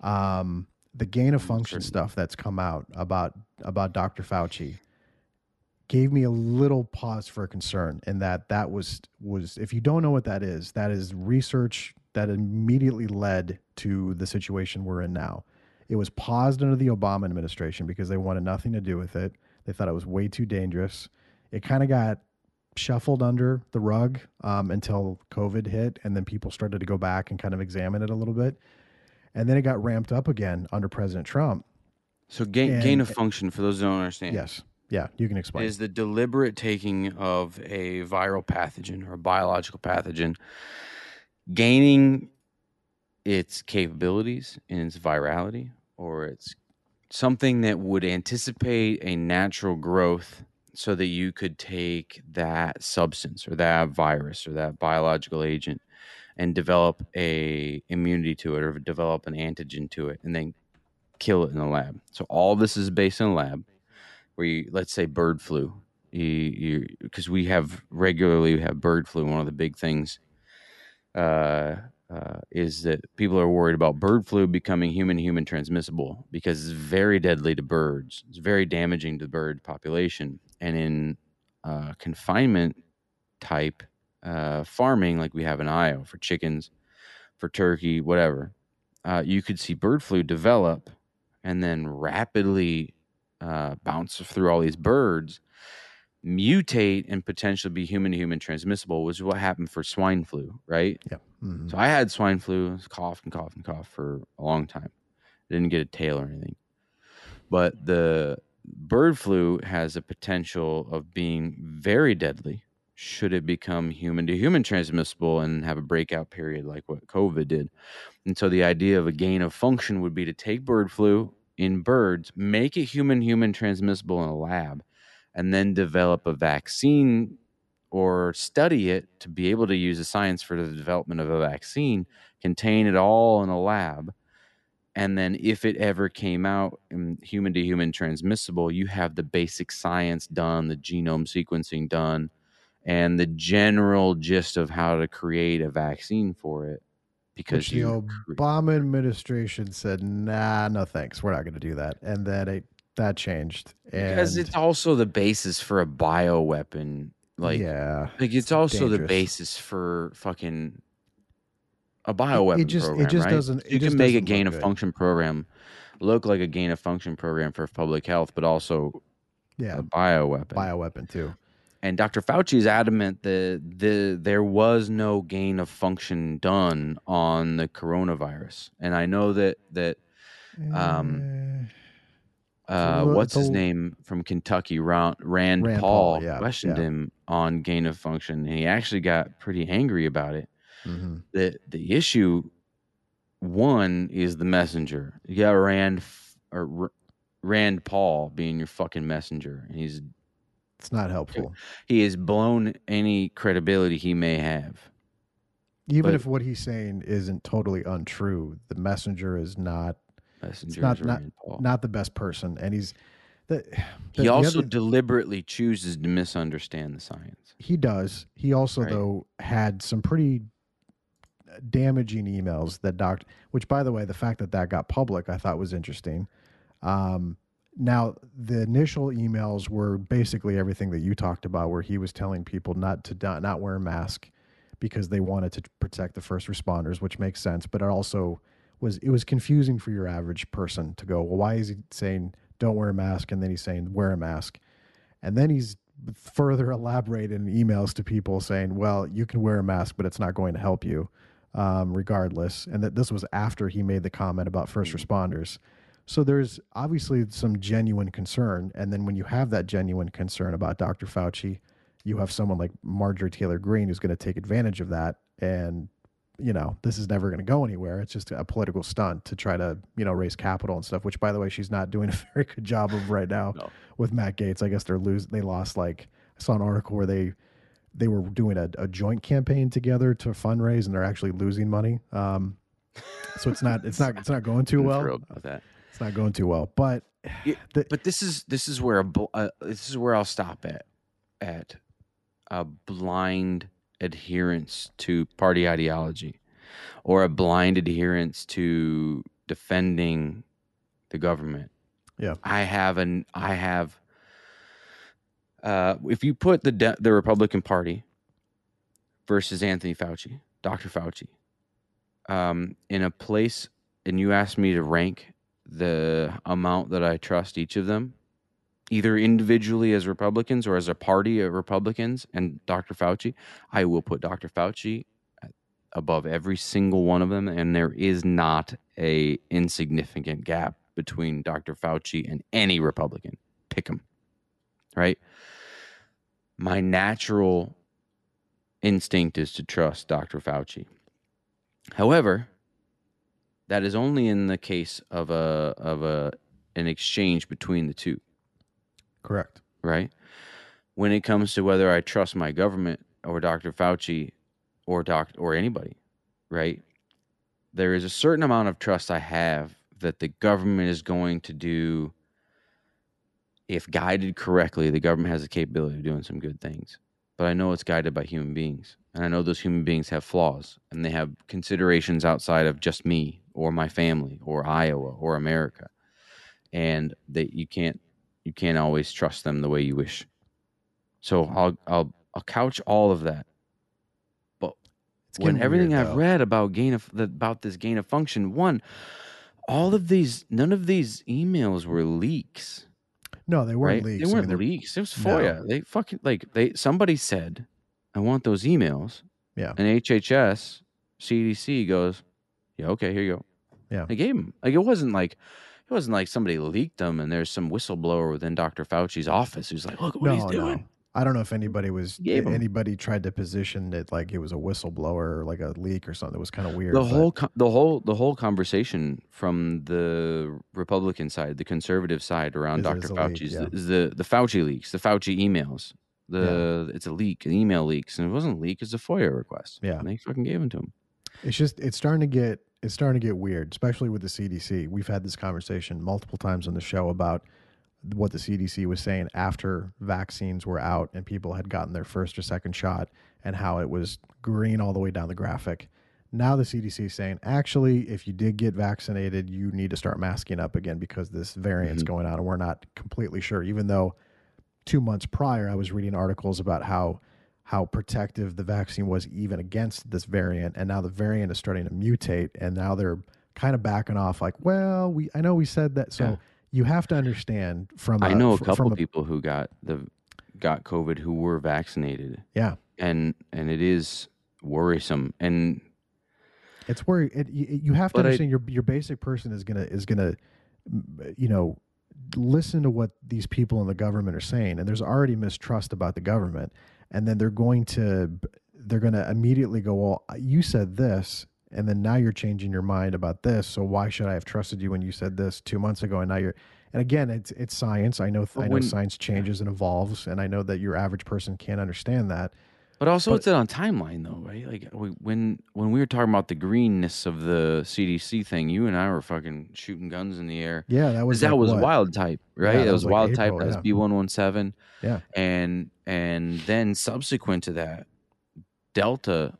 Um, the gain of function stuff that's come out about about Dr. Fauci gave me a little pause for concern, in that that was was if you don't know what that is, that is research that immediately led to the situation we're in now. It was paused under the Obama administration because they wanted nothing to do with it. They thought it was way too dangerous. It kind of got shuffled under the rug um, until COVID hit, and then people started to go back and kind of examine it a little bit, and then it got ramped up again under President Trump. So gain, And- gain of function, for those who don't understand, Yes, yeah, you can explain. is the deliberate taking of a viral pathogen or a biological pathogen, gaining its capabilities and its virality, or it's something that would anticipate a natural growth so that you could take that substance or that virus or that biological agent and develop a immunity to it or develop an antigen to it and then kill it in the lab. So all this is based in a lab where you let's say bird flu. You because we have regularly we have bird flu. One of the big things uh, uh, is that people are worried about bird flu becoming human human transmissible because it's very deadly to birds. It's very damaging to the bird population. And in uh, confinement type uh, farming, like we have in Iowa for chickens, for turkey, whatever, uh, you could see bird flu develop and then rapidly uh, bounce through all these birds mutate and potentially be human to human transmissible, which is what happened for swine flu, right? Yeah. Mm-hmm. So I had swine flu, coughed and coughed and coughed for a long time. I didn't get a tail or anything. But the bird flu has a potential of being very deadly should it become human to human transmissible and have a breakout period like what COVID did. And so the idea of a gain of function would be to take bird flu in birds, make it human human transmissible in a lab, and then develop a vaccine or study it to be able to use the science for the development of a vaccine, contain it all in a lab. And then, if it ever came out human to human transmissible, you have the basic science done, the genome sequencing done, and the general gist of how to create a vaccine for it. Because the Obama administration said, "Nah, no thanks, we're not going to do that," and then it that changed and because it's also the basis for a bio weapon like yeah like it's, it's also dangerous. the basis for fucking a bio weapon just, program, it just right? doesn't you can make a gain of function program look like a gain of function program for public health but also yeah. a bio weapon bio weapon too and Dr. Fauci is adamant that the there was no gain of function done on the coronavirus, and I know that that um, uh, uh, what's his name from Kentucky, Rand, Rand, Rand Paul, Paul yeah, questioned yeah. him on gain of function, and he actually got pretty angry about it. Mm-hmm. The the issue one is the messenger. You got Rand or Rand Paul being your fucking messenger, and he's it's not helpful. He has blown any credibility he may have. Even but, if what he's saying isn't totally untrue, the messenger is not Messenger not, not, not, the best person, and he's the, *sighs* the he also other, deliberately chooses to misunderstand the science. He does. He also right. though had some pretty damaging emails that doc. Which, by the way, the fact that that got public, I thought was interesting. Um, now, the initial emails were basically everything that you talked about, where he was telling people not to not, not wear a mask because they wanted to protect the first responders, which makes sense. But it also was it was confusing for your average person to go, well, why is he saying don't wear a mask and then he's saying wear a mask, and then he's further *laughs* elaborated in emails to people saying, well, you can wear a mask, but it's not going to help you, um, regardless, and that this was after he made the comment about first mm. responders. So there's obviously some genuine concern, and then when you have that genuine concern about Dr. Fauci, you have someone like Marjorie Taylor Greene who's going to take advantage of that and you know, this is never going to go anywhere. It's just a political stunt to try to, you know, raise capital and stuff, which by the way, she's not doing a *laughs* very good job of right now no. with Matt Gaetz. I guess they're losing, they lost like I saw an article where they they were doing a, a joint campaign together to fundraise and they're actually losing money. Um, so it's not it's not it's not going too well. It's not going too well. But the, but this is this is where a uh, this is where I'll stop at at a blind adherence to party ideology or a blind adherence to defending the government. Yeah. I have an I have uh, if you put the de- the Republican Party versus Anthony Fauci, Dr. Fauci, um, in a place, and you ask me to rank the amount that I trust each of them, either individually as Republicans or as a party of Republicans and Dr. Fauci, I will put Dr. Fauci above every single one of them, and there is not a insignificant gap between Dr. Fauci and any Republican. Pick them, right? My natural instinct is to trust Dr. Fauci. However, that is only in the case of a of a an exchange between the two. Correct. Right? when it comes to whether I trust my government or Dr. Fauci or doc or anybody, right? There is a certain amount of trust I have that the government is going to do if guided correctly, the government has the capability of doing some good things. But I know it's guided by human beings. And I know those human beings have flaws and they have considerations outside of just me or my family or Iowa or America. And that you can't you can't always trust them the way you wish. So I'll I'll I'll couch all of that. But It's when everything weird, I've read about gain of the, about this gain of function, one, all of these none of these emails were leaks No, they weren't right? leaks. They weren't mean, leaks. It was No. FOIA. They fucking like they somebody said, I want those emails. Yeah. And HHS, CDC goes, yeah, okay, here you go. Yeah. They gave him. Like it wasn't like it wasn't like somebody leaked them and there's some whistleblower within Dr. Fauci's office who's like, look what no, he's doing. no. I don't know if anybody was 'em. anybody tried to position it like it was a whistleblower or like a leak or something. It was kind of weird. The whole the whole the whole conversation from the Republican side, the conservative side around Is- Dr. is a leak, Fauci's yeah. is the the Fauci leaks, the Fauci emails. The it's a leak, an email leaks, and it wasn't a leak, it's a FOIA request. Yeah. and they fucking gave them to him. It's just it's starting to get it's starting to get weird, especially with the CDC. We've had this conversation multiple times on the show about what the CDC was saying after vaccines were out and people had gotten their first or second shot and how it was green all the way down the graphic. Now the CDC is saying actually if you did get vaccinated, you need to start masking up again because this variant's Mhm. going on and we're not completely sure even though 2 months prior I was reading articles about how how protective the vaccine was even against this variant. And now the variant is starting to mutate and now they're kind of backing off like well we i know we said that. So Yeah. you have to understand from I know a couple from a, people who got the got COVID who were vaccinated, yeah. And and it is worrisome. And it's where it, you, you have to But I- understand your your basic person is gonna is gonna you know listen to what these people in the government are saying. And there's already mistrust about the government and then they're going to they're going to immediately go well uh, you said this and then now you're changing your mind about this so why should i have trusted you when you said this two months ago and now you're and again it's it's science. I know i know when- science changes and evolves and i know that your average person can't understand that But also, But- it's on timeline though, right? Like when when we were talking about the greenness of the CDC thing, you and I were fucking shooting guns in the air. yeah that was that like was what? wild type, right? that that was was like wild April, type. That was. B one one seven. Yeah. and and then subsequent to that, Delta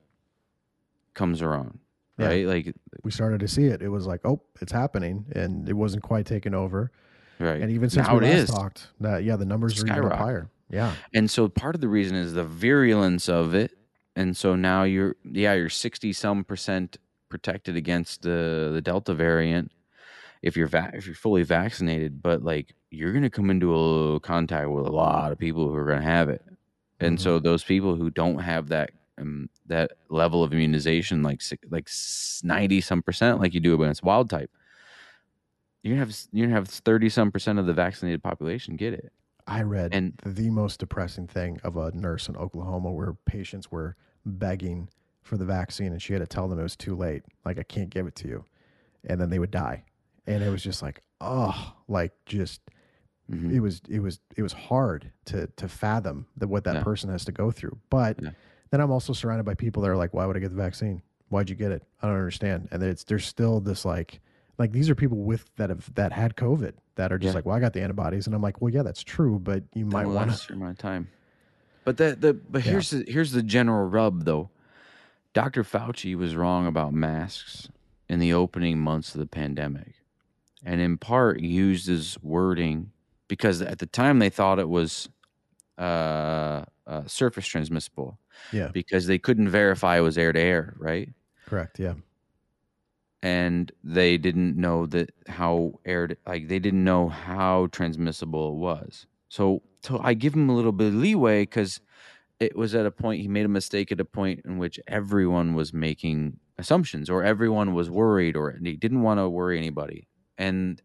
comes around, Yeah. right? Like we started to see it it was like oh it's happening and it wasn't quite taken over right. and even since now we it last is. talked that yeah the numbers are even higher yeah And so part of the reason is the virulence of it. And so now you're yeah, you're 60 some percent protected against the the Delta variant if you're va- if you're fully vaccinated, but like you're going to come into a contact with a lot of people who are going to have it. And so those people who don't have that um, that level of immunization like like 90 some percent like you do when it's wild type. You're going to have you're going to have 30 some percent of the vaccinated population get it. I read And- the most depressing thing of a nurse in Oklahoma where patients were begging for the vaccine and she had to tell them it was too late. Like, I can't give it to you. And then they would die. And it was just like, oh, like just, Mhm. it was, it was, it was hard to, to fathom that what that Yeah. person has to go through. But Yeah. then I'm also surrounded by people that are like, why would I get the vaccine? Why'd you get it? I don't understand. And it's, there's still this like, like these are people with that have that had COVID that are just Yeah. like, well, I got the antibodies, and I'm like, well, yeah, that's true, but you might want to. through my time. But the the but Yeah. here's the here's the general rub though. Dr. Fauci was wrong about masks in the opening months of the pandemic. And in part used his wording because at the time they thought it was uh, uh, surface transmissible Yeah, because they couldn't verify it was air to air, right? correct. Yeah, and they didn't know that how aired like they didn't know how transmissible it was. So so i give him a little bit of leeway because it was at a point he made a mistake at a point in which everyone was making assumptions or everyone was worried or he didn't want to worry anybody. And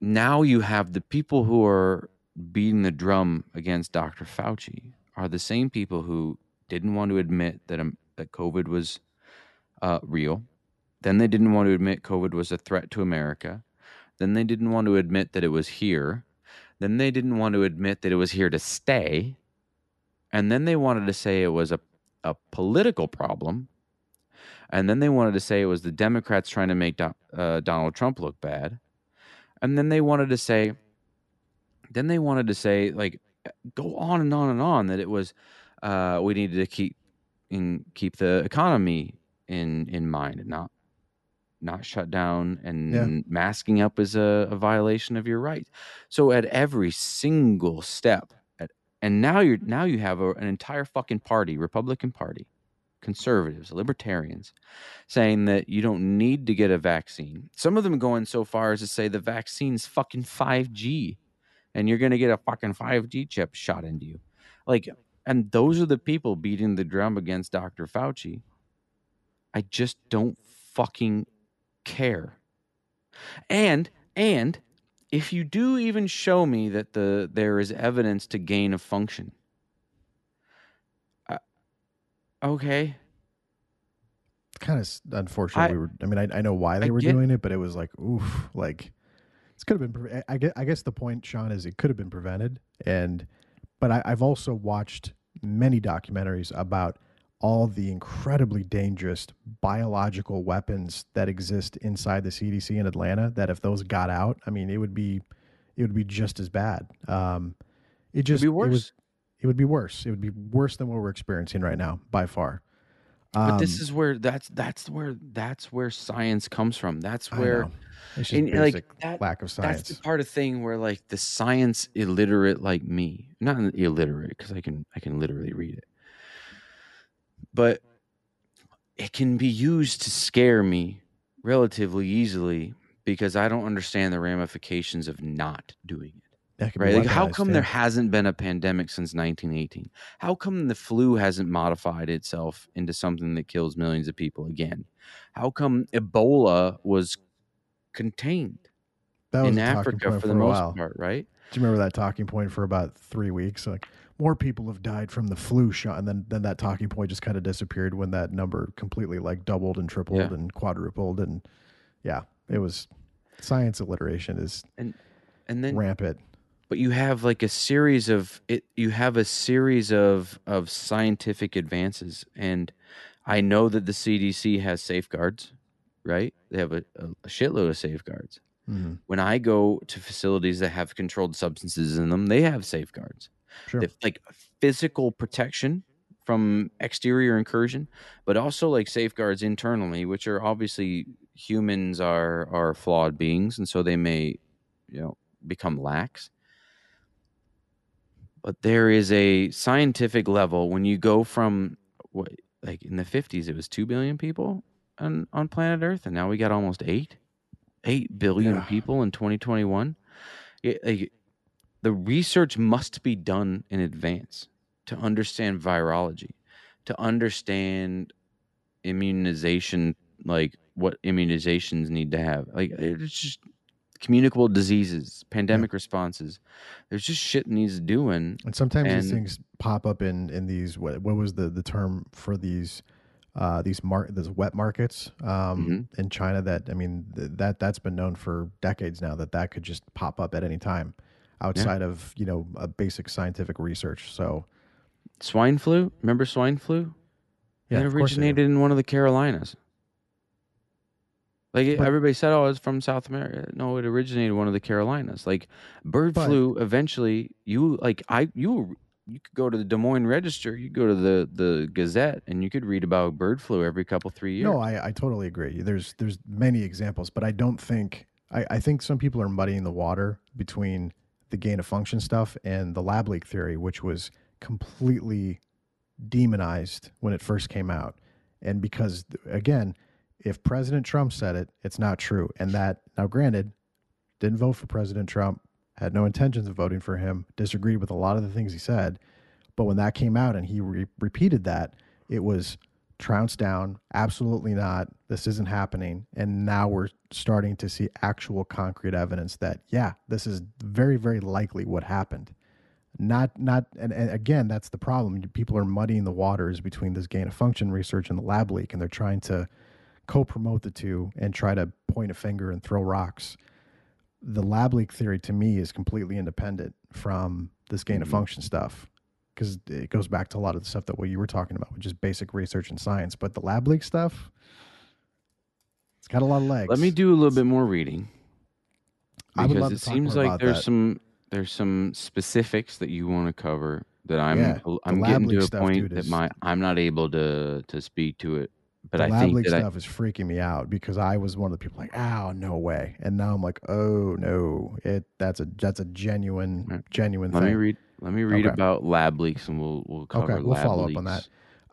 now you have the people who are beating the drum against dr fauci are the same people who didn't want to admit that um, that covid was uh, real then they didn't want to admit COVID was a threat to America. Then they didn't want to admit that it was here. Then they didn't want to admit that it was here to stay. And then they wanted to say it was a, a political problem. And then they wanted to say it was the Democrats trying to make Do- uh, Donald Trump look bad. And then they wanted to say, then they wanted to say, like, go on and on and on that it was, uh, we needed to keep in keep the economy in in mind and not not shut down and Yeah. masking up is a, a violation of your rights. So at every single step, at, and now you're now you have a, an entire fucking party, Republican Party, conservatives, libertarians, saying that you don't need to get a vaccine. Some of them going so far as to say the vaccine's fucking five G, and you're gonna get a fucking five G chip shot into you, like. And those are the people beating the drum against Dr. Fauci. I just don't fucking care. And and if you do even show me that the there is evidence to gain of function, uh, okay, kind of unfortunate. I- we were. I mean, I, I know why they I were get- doing it, but it was like, oof, like this could have been. I guess. I guess the point, Sean, is it could have been prevented. And but I, I've also watched many documentaries about all the incredibly dangerous biological weapons that exist inside the CDC in Atlanta. That if those got out, I mean, it would be it would be just as bad. Um, it just be It, was, worse. it would be worse. It would be worse than what we're experiencing right now by far. but this Um, is where that's that's where that's where science comes from. That's where. It's just and, like that, lack of That's the part of thing where like the science illiterate like me, not illiterate because I can I can literally read it, but it can be used to scare me relatively easily because I don't understand the ramifications of not doing it. That could be Right? Like how come yeah. there hasn't been a pandemic since 1918? How come the flu hasn't modified itself into something that kills millions of people again? How come Ebola was contained? that was in Africa point for the most while. part, right? Do you remember that talking point for about three weeks? Like more people have died from the flu shot, and then then that talking point just kind of disappeared when that number completely like doubled and tripled Yeah. and quadrupled, and yeah, it was science alliteration is And and then rampant. but you have like a series of it you have a series of of scientific advances and I know that the CDC has safeguards, right? They have a, a shitload of safeguards. Mhm. When I go to facilities that have controlled substances in them, they have safeguards. Sure. Like physical protection from exterior incursion, but also like safeguards internally, which are obviously humans are are flawed beings, and so they may, you know, become lax. But there is a scientific level when you go from what like in the fifties it was two billion people on on planet Earth, and now we got almost eight, eight billion Yeah. people in twenty twenty one. Like, the research must be done in advance to understand virology, to understand immunization, like what immunizations need to have. Like it's just communicable diseases, pandemic responses. There's just shit needs doing. And sometimes these things pop up in in these what what was the the term for these uh, these mar- these wet markets um, Mm-hmm. in China that I mean th- that that's been known for decades now that that could just pop up at any time outside of you know a basic scientific research. So Swine flu. Remember swine flu? yeah, it originated in one of the Carolinas. Like But- everybody said, oh, it's from South America. No, it originated in one of the Carolinas. Like bird But- flu. Eventually, you like I you you could go to the Des Moines Register, you go to the the Gazette, and you could read about bird flu every couple three years. No, I, I totally agree. There's there's many examples, but I don't think I, I think some people are muddying the water between the gain of function stuff and the lab leak theory, which was completely demonized when it first came out. And because again, if President Trump said it, it's not true. And that now granted, didn't vote for President Trump, had no intentions of voting for him, disagreed with a lot of the things he said. But when that came out and he re- repeated that, it was trounced down. Absolutely not. This isn't happening. And now we're starting to see actual concrete evidence that, yeah, this is very, very likely what happened. Not, not, and, and again, that's the problem. People are muddying the waters between this gain of function research and the lab leak, and they're trying to co promote the two and try to point a finger and throw rocks the lab leak theory to me is completely independent from this gain of Mhm. function stuff because it goes back to a lot of the stuff that what you were talking about, which is basic research and science. But the lab leak stuff, it's got a lot of legs. Let me do a little bit more reading I because it seems like there's that. some there's some specifics that you want to cover that I'm Yeah, I'm getting to a stuff, point dude, that my I'm not able to to speak to it. But the I lab think leak that I, stuff is freaking me out because I was one of the people like, oh no way, and now I'm like, oh no, it that's a that's a genuine Right. genuine let thing. me read let me read Okay. about lab leaks and we'll we'll cover Okay, we'll follow up on that.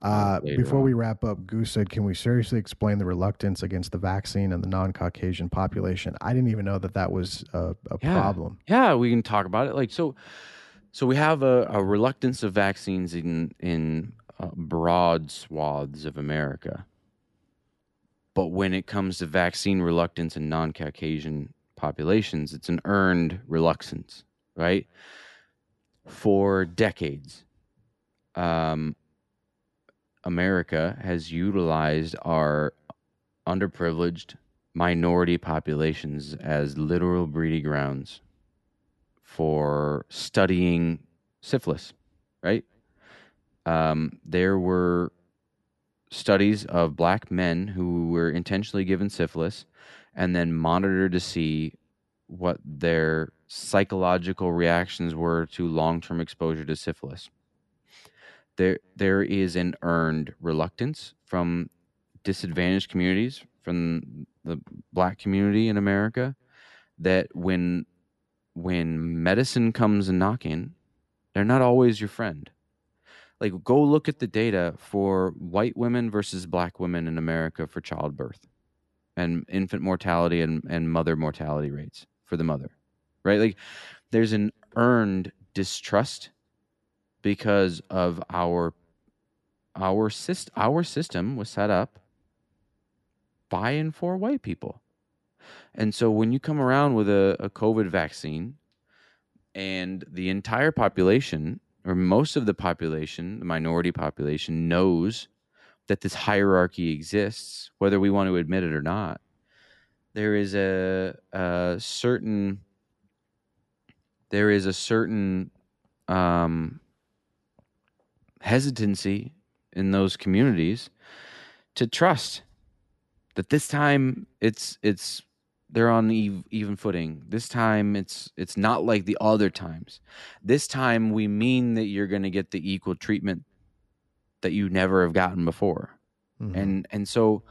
uh, Uh, before on. we wrap up, Goose said, "Can we seriously explain the reluctance against the vaccine and the non-Caucasian population?" I didn't even know that that was a, a Yeah. problem. Yeah, we can talk about it. Like so, so we have a, a reluctance of vaccines in in uh, broad swaths of America, but when it comes to vaccine reluctance in non-Caucasian populations, it's an earned reluctance, right? For decades, um, America has utilized our underprivileged minority populations as literal breeding grounds for studying syphilis, right? Um, there were studies of black men who were intentionally given syphilis and then monitored to see what their psychological reactions were to long-term exposure to syphilis. There, there is an earned reluctance from disadvantaged communities, from the black community in America, that when when medicine comes knocking, they're not always your friend. Like go look at the data for white women versus black women in America for childbirth and infant mortality and, and mother mortality rates for the mother. Right? Like there's an earned distrust because of our our syst- our system was set up by and for white people. And so when you come around with a, a COVID vaccine and the entire population or most of the population, the minority population knows that this hierarchy exists, whether we want to admit it or not, there is a, a certain there is a certain um, hesitancy in those communities to trust that this time it's it's they're on even footing. This time it's it's not like the other times. This time we mean that you're going to get the equal treatment that you never have gotten before. Mhm. And and so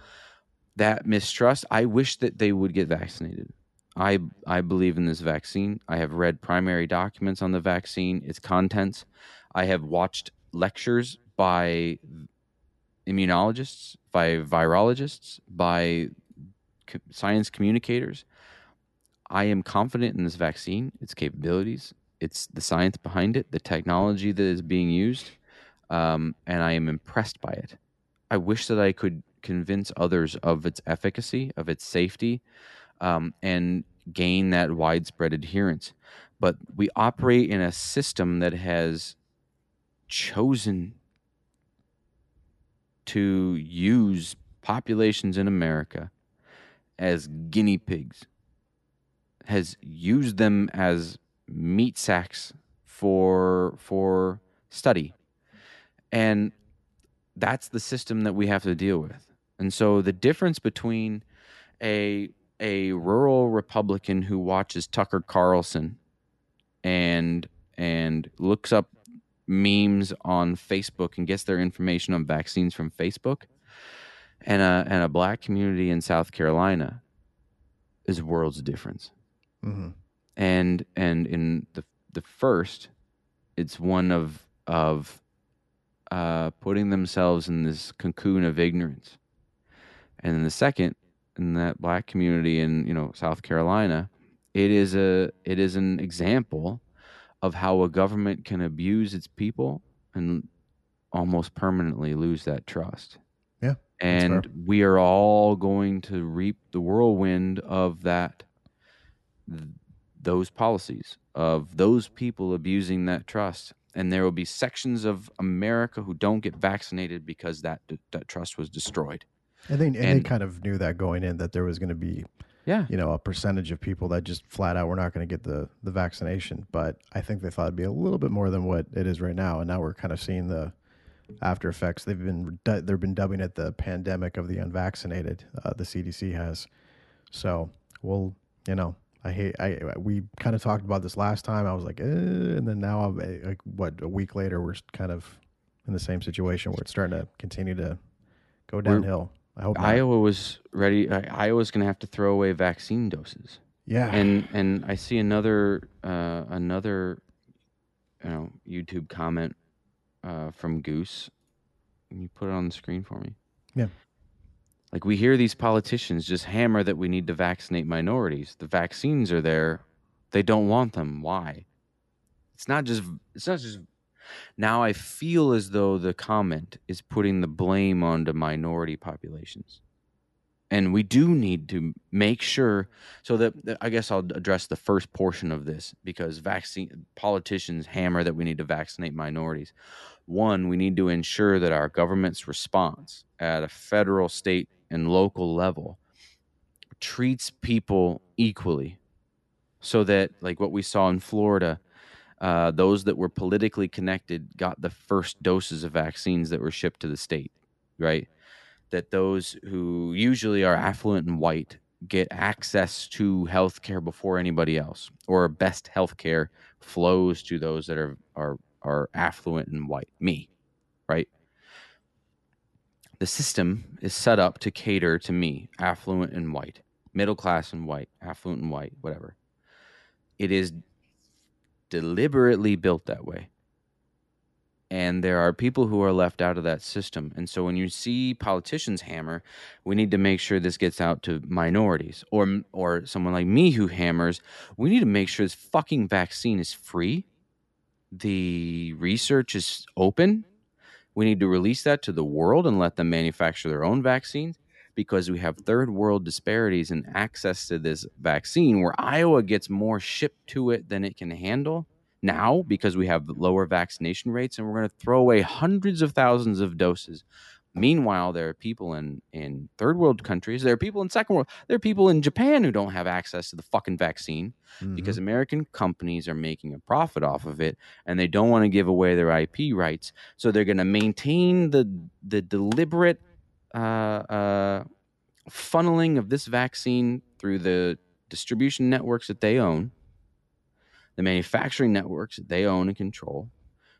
that mistrust, I wish that they would get vaccinated. I I believe in this vaccine. I have read primary documents on the vaccine, its contents. I have watched lectures by immunologists, by virologists, by co- science communicators. I am confident in this vaccine, its capabilities, it's the science behind it, the technology that is being used, um, and I am impressed by it. I wish that I could convince others of its efficacy, of its safety, um, and gain that widespread adherence. But we operate in a system that has chosen to use populations in America as guinea pigs, has used them as meat sacks for for study. And that's the system that we have to deal with. And so the difference between a a rural Republican who watches Tucker Carlson and and looks up memes on Facebook and gets their information on vaccines from Facebook and a and a black community in South Carolina is worlds difference. Mhm. And and in the the first, it's one of of uh, putting themselves in this cocoon of ignorance. And in the second, in that black community in you know South Carolina, it is a it is an example of how a government can abuse its people and almost permanently lose that trust. Yeah, And we are all going to reap the whirlwind of that th- those policies of those people abusing that trust and there will be sections of America who don't get vaccinated because that that trust was destroyed. And they and, they kind of knew that going in that there was going to be Yeah. you know, a percentage of people that just flat out we're not going to get the the vaccination. But I think they thought it'd be a little bit more than what it is right now, and now we're kind of seeing the after effects. They've been they've been dubbing it the pandemic of the unvaccinated. Uh, the CDC has. So we'll, you know, I hate. I we kind of talked about this last time. I was like, eh, and then now I'm eh, like, what a week later, we're kind of in the same situation where it's starting to continue to go downhill. I hope. not. Iowa was ready. Uh, Iowa's going to have to throw away vaccine doses. Yeah. and and I see another uh, another you know YouTube comment uh, from Goose. Can you put it on the screen for me? Yeah. Like we hear these politicians just hammer that we need to vaccinate minorities. The vaccines are there. They don't want them. Why? It's not just it's not just now I feel as though the comment is putting the blame onto minority populations. And we do need to make sure so that I guess I'll address the first portion of this because vaccine politicians hammer that we need to vaccinate minorities. One, we need to ensure that our government's response at a federal, state, and local level treats people equally, so that like what we saw in Florida, uh, those that were politically connected got the first doses of vaccines that were shipped to the state, right? That those who usually are affluent and white get access to health care before anybody else, or best health care flows to those that are, are, are affluent and white, me, right? The system is set up to cater to me, affluent and white, middle class and white, affluent and white, whatever. It is deliberately built that way. And there are people who are left out of that system. And so when you see politicians hammer, we need to make sure this gets out to minorities or or someone like me who hammers, we need to make sure this fucking vaccine is free. The research is open. We need to release that to the world and let them manufacture their own vaccines because we have third world disparities in access to this vaccine where Iowa gets more shipped to it than it can handle now because we have lower vaccination rates and we're going to throw away hundreds of thousands of doses. Meanwhile, there are people in, in third world countries, there are people in second world, there are people in Japan who don't have access to the fucking vaccine because mm-hmm. American companies are making a profit off of it and they don't want to give away their IP rights. So they're going to maintain the the deliberate uh, uh, funneling of this vaccine through the distribution networks that they own, the manufacturing networks that they own and control,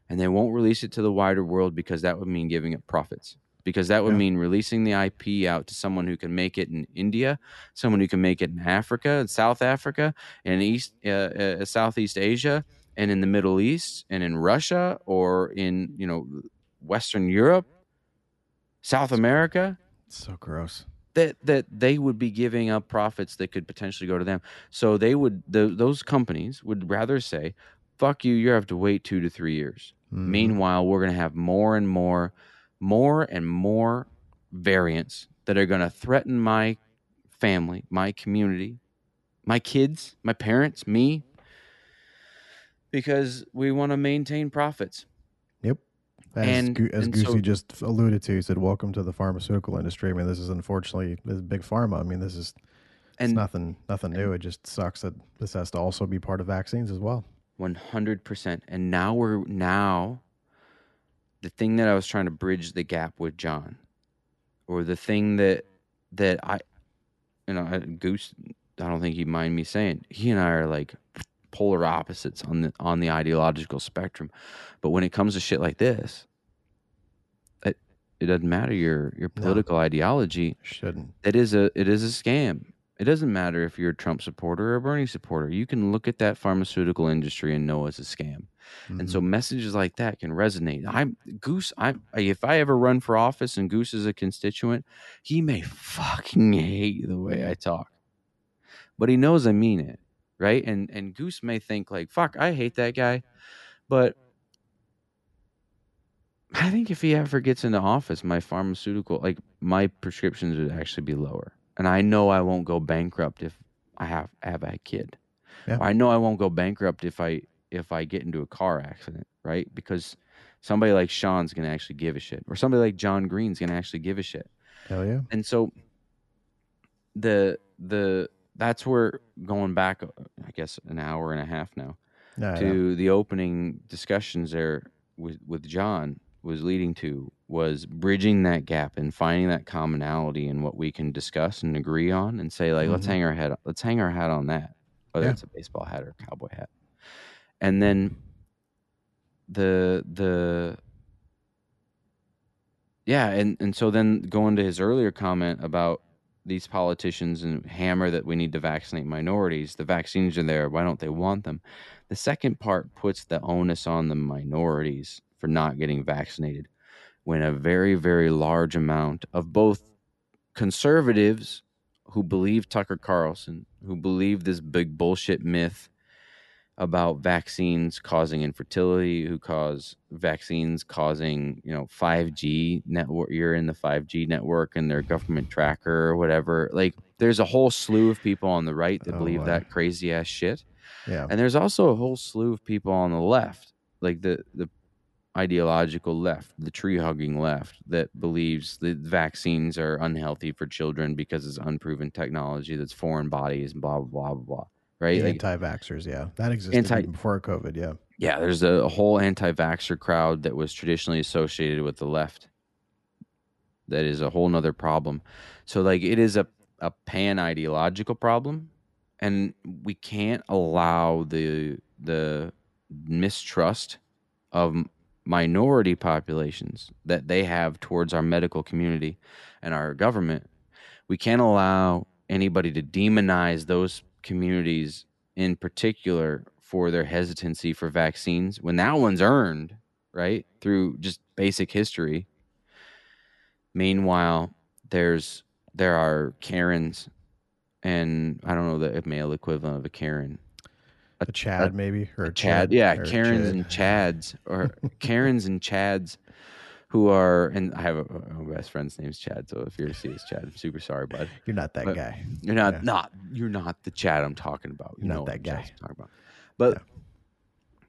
and they won't release it to the wider world because that would mean giving it profits. Because that would Yeah. mean releasing the IP out to someone who can make it in India, someone who can make it in Africa, in South Africa, in East, uh, uh, Southeast Asia, and in the Middle East, and in Russia, or in you know Western Europe, South America It's so gross. that that they would be giving up profits that could potentially go to them. So they would the, those companies would rather say, "Fuck you, you have to wait 2 to 3 years." Mhm. Meanwhile, we're going to have more and more more and more variants that are going to threaten my family, my community, my kids, my parents, me because we want to maintain profits. As, And- Gu- as and Goosey so- just alluded to, he said, "Welcome to the pharmaceutical industry." I mean, this is unfortunately this is big pharma. I mean, this is it's And nothing nothing new. It just sucks that this has to also be part of vaccines as well. One hundred percent. And now we're now the thing that I was trying to bridge the gap with Jon, or the thing that that I, you know, Goose. I don't think he'd mind me saying he and I are like polar opposites on the on the ideological spectrum, but when it comes to shit like this, it it doesn't matter your your No. political ideology Shouldn't. it is a it is a scam. It doesn't matter if you're a Trump supporter or a Bernie supporter. You can look at that pharmaceutical industry and know it's a scam. And so mm-hmm. messages like that can resonate. I'm Goose. I if I ever run for office and Goose is a constituent, he may fucking hate the way I talk, but he knows I mean it, right? And and Goose may think like, "Fuck, I hate that guy," but I think if he ever gets into office, my pharmaceutical, like my prescriptions would actually be lower, and I know I won't go bankrupt if I have have a kid. Yeah. I know I won't go bankrupt if I if I get into a car accident, right? Because somebody like Sean's gonna actually give a shit, or somebody like Jon Green's gonna actually give a shit. Hell yeah. And so the the that's where going back, I guess, an hour and a half now No, no. to the opening discussions there with with Jon was leading to was bridging that gap and finding that commonality in what we can discuss and agree on and say like let's Mhm. hang our head let's hang our hat on that whether Yeah. it's a baseball hat or a cowboy hat and then the the yeah and and so then going to his earlier comment about these politicians and hammer that we need to vaccinate minorities. The vaccines are there. Why don't they want them? The second part puts the onus on the minorities for not getting vaccinated when a very very large amount of both conservatives who believe Tucker Carlson who believe this big bullshit myth about vaccines causing infertility, who cause vaccines causing, you know, 5G network. You're in the 5G network and their government tracker or whatever. Like, there's a whole slew of people on the right that Oh, believe wow. that crazy ass shit. yeah. And there's also a whole slew of people on the left, like the, the ideological left, the tree hugging left, that believes that vaccines are unhealthy for children because it's unproven technology that's foreign bodies and blah, blah, blah, blah, blah. Right? Like, anti-vaxxers, yeah, that existed Anti- before COVID. Yeah, yeah, there's a, a whole anti-vaxxer crowd that was traditionally associated with the left. That is a whole nother problem. So like it is a, a pan ideological problem. And we can't allow the the mistrust of minority populations that they have towards our medical community and our government. We can't allow anybody to demonize those communities in particular for their hesitancy for vaccines when that one's earned, right? Through just basic history. Meanwhile, there's there are Karens and I don't know the male equivalent of a Karen. a Chad maybe or a Chad, Chad, yeah, *laughs* Karens and Chads or Karens and Chads who are and I have a, my best friend's name's Chad, so if you're to see this Chad, I'm super sorry, bud. *laughs* You're not that but- guy. You're not Yeah. not you're not the Chad I'm talking about. You You're not know that what guy. I'm talking about. But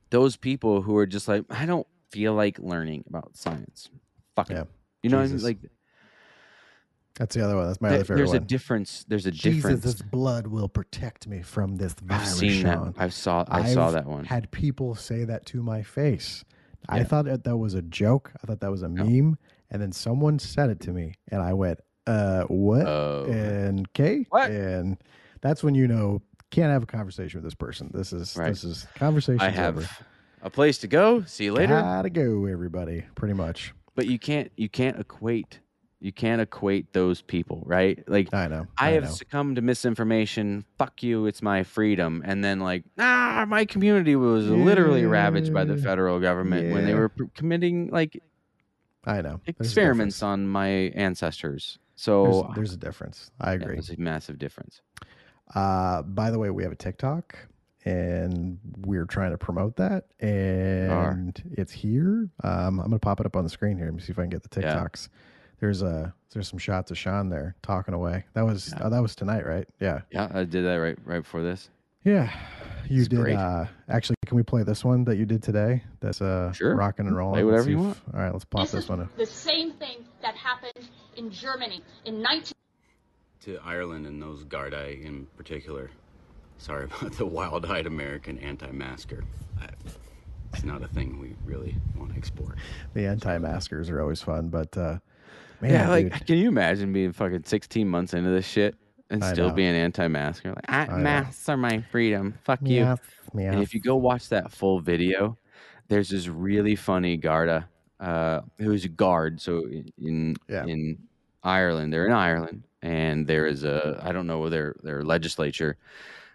those people who are just like, I don't feel like learning about science. Fuck Yeah. it. You know what I mean? Like That's the other one. That's my there- other favorite there's a difference. There's a difference. Jesus' blood will protect me from this I've seen Sean. that. I saw I saw I've that one. Had people say that to my face. I thought that, that was a joke. I thought that was a meme, and then someone said it to me, and I went, "Uh, what?" Oh. and okay, What? And that's when you know can't have a conversation with this person. This is Right. this is conversation. I have a place to go. See you later. Gotta go, everybody. Pretty much. But you can't you can't equate you can't equate those people, right? Like I know. I have know. succumbed to misinformation. Fuck you, it's my freedom. And then like, ah, my community was literally ravaged by the federal government when they were committing like I know. There's experiments on my ancestors. So there's a difference. I yeah, agree. there's a massive difference. Uh, by the way, we have a TikTok and we're trying to promote that and it's here. Um, I'm going to pop it up on the screen here. Let me see if I can get the Yeah. TikToks. There's a, there's some shots of Sean there talking away. That was, oh, that was tonight, right? Yeah. Yeah, I did that right right before this. Yeah. You It's did, great. uh, actually, can we play this one that you did today? That's, uh, Sure. rocking and rolling. Play whatever you if- want. All right, let's pop This this, is one. up. the same thing that happened in Germany in 19. to Ireland and those Gardaí in particular. Sorry *laughs* about the wild-eyed American anti-masker. I, it's not a thing we really want to export. The anti-maskers are always fun, but, uh, man, yeah, like dude. can you imagine being fucking 16 months into this shit and I still know. being anti-masker? Like, I, know. masks are my freedom. Fuck you. Meow, meow. And if you go watch that full video, there's this really funny Garda, uh, who's a guard. So in Yeah. in Ireland, they're in Ireland, and there is a I don't know their their legislature,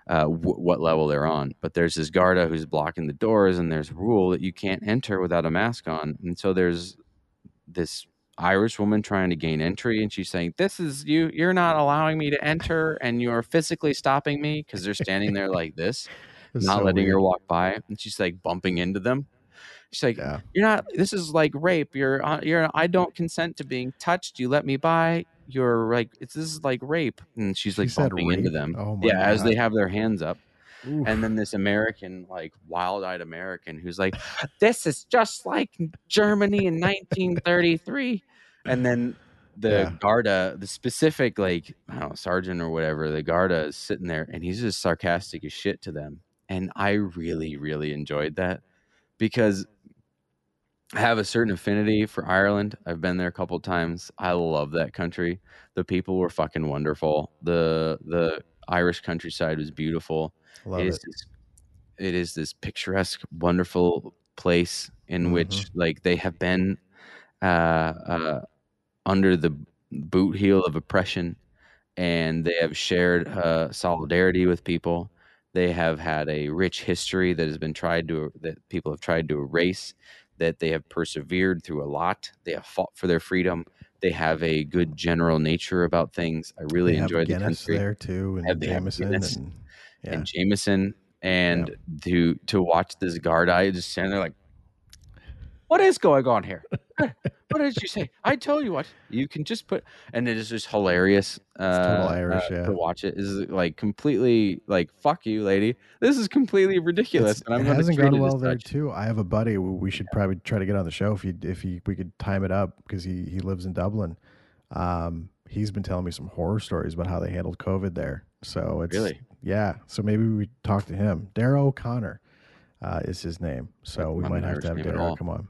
uh, w- what level they're on, but there's this Garda who's blocking the doors, and there's a rule that you can't enter without a mask on, and so there's this Irish woman trying to gain entry, and she's saying, "This is you. You're not allowing me to enter, and you're physically stopping me because they're standing there like this." *laughs* Not so letting her walk by, and she's like bumping into them. She's like, Yeah. "You're not. This is like rape. You're. Uh, you're. I don't consent to being touched. You let me by. You're like. It's this is like rape." And she's like said bumping into them. Oh my yeah, as they have their hands up. Oof. And then this American, like wild-eyed American, who's like, "This is just like Germany in 1933." And then the Yeah. Garda, the specific like I don't know sergeant or whatever, the Garda is sitting there and he's just sarcastic as shit to them, and I really really enjoyed that because I have a certain affinity for Ireland. I've been there a couple times. I love that country. The people were fucking wonderful. the The Irish countryside was beautiful. Love it it. is this, it is this picturesque, wonderful place in which like they have been uh, uh, under the boot heel of oppression, and they have shared uh, solidarity with people. They have had a rich history that has been tried to that people have tried to erase. That they have persevered through a lot. They have fought for their freedom. They have a good general nature about things. I really enjoyed the Guinness country there too, and Jameson, and yeah, and Jameson and to to watch this guard eye just standing there like what is going on here *laughs* what did you say i tell you what you can just put and it is just hilarious uh, total Irish, uh, yeah. to watch it is like completely like fuck you lady this is completely ridiculous It's- and i'm it hasn't gone well there such. too. I have a buddy. We should probably try to get on the show if he if he we could time it up because he he lives in Dublin. Um, he's been telling me some horror stories about how they handled COVID there. So it's Really? yeah. So maybe we talk to him. Daryl O'Connor uh, is his name. So we Not might have to have name at Dara all. come on.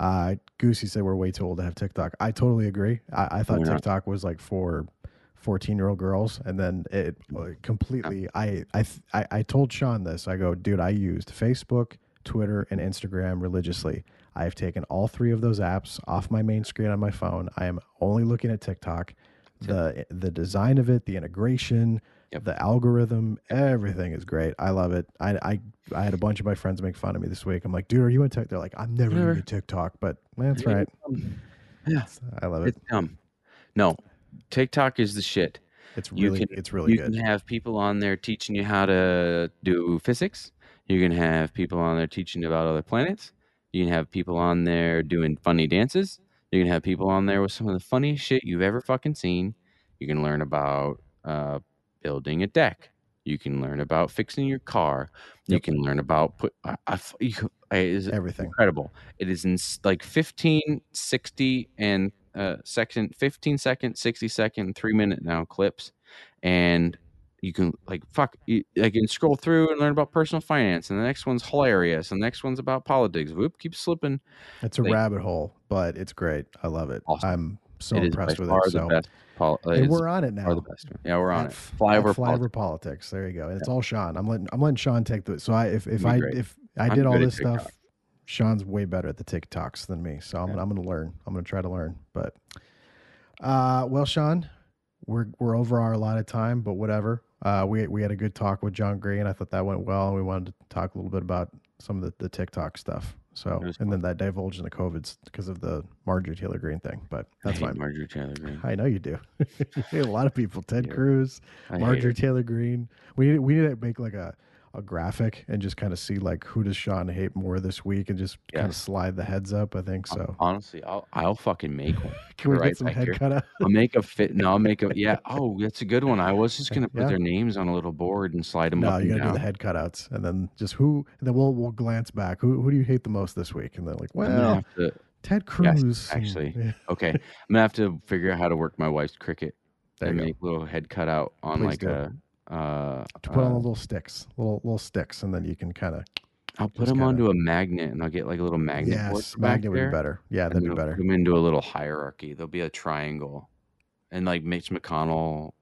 Uh, Goosey said we're way too old to have TikTok. I totally agree. I, I thought We're. TikTok was like for 14 year old girls. And then it uh, completely, I, I, I, I told Sean this. I go, dude, I used Facebook, Twitter, and Instagram religiously. I have taken all three of those apps off my main screen on my phone. I am only looking at TikTok. The the design of it, the integration, Yep. the algorithm, everything is great. I love it. I, I I had a bunch of my friends make fun of me this week. I'm like, dude, are you on TikTok? They're like, I'm never gonna TikTok, but that's right. yeah I love it. it's dumb no tiktok is the shit It's you really can- it's really you good. can have people on there teaching you how to do physics. You can have people on there teaching about other planets. You can have people on there doing funny dances. You can have people on there with some of the funniest shit you've ever fucking seen. You can learn about uh, building a deck. You can learn about fixing your car. You can learn about put. I, I, you- I- it is Everything. incredible. It is in like 15, 60, and uh, second, 15 second, 60 second, three minute now clips. And you can like fuck you, I can scroll through and learn about personal finance and the next one's hilarious and the next one's about politics. Whoop, keep slipping. It's a like- rabbit hole, but it's great. I love it. Awesome. I'm so it impressed with far it. the So best. Pol- uh, and we're on it now. the best. Yeah, we're on At it. Flyover politics. Politics. There you go. And it's all Sean. I'm letting I'm letting Sean take the so I if if I great. if I I'm did all this stuff, TikTok. Sean's way better at the TikToks than me. So I'm Yeah. I'm gonna learn. I'm gonna try to learn. But uh well Sean, we're we're over our allotted time, but whatever. Uh we we had a good talk with Jon Green. I thought that went well and we wanted to talk a little bit about some of the, the TikTok stuff. So and then that divulged into COVID's because of the Marjorie Taylor Greene thing. But that's fine. Marjorie Taylor Greene. I know you do. *laughs* a lot of people. Ted Yeah. Cruz, I Marjorie. Taylor Greene. We need we need to make like a, a graphic and just kind of see like who does Sean hate more this week and just kind of slide the heads up. I think so. Honestly, I'll I'll fucking make one. *laughs* Can we right get some head here. cut out? I'll make a fit. No, I'll make a yeah. *laughs* Oh, that's a good one. I was just gonna put Yeah. their names on a little board and slide them No, up you and gotta do the head cutouts and then just who. And then we'll we'll glance back. Who who do you hate the most this week? And then like, well, to. Ted Cruz. and- *laughs* actually. yeah, Okay, I'm gonna have to figure out how to work my wife's Cricut there and make little head cutout on Please like do. a. Uh, To put on uh, little sticks, little little sticks, and then you can kind of I'll put them kinda- onto a magnet, and I'll get like a little magnet yes, magnet would be better. Yeah, that'd be better. Put them into a little hierarchy. There'll be a triangle, and like Mitch McConnell,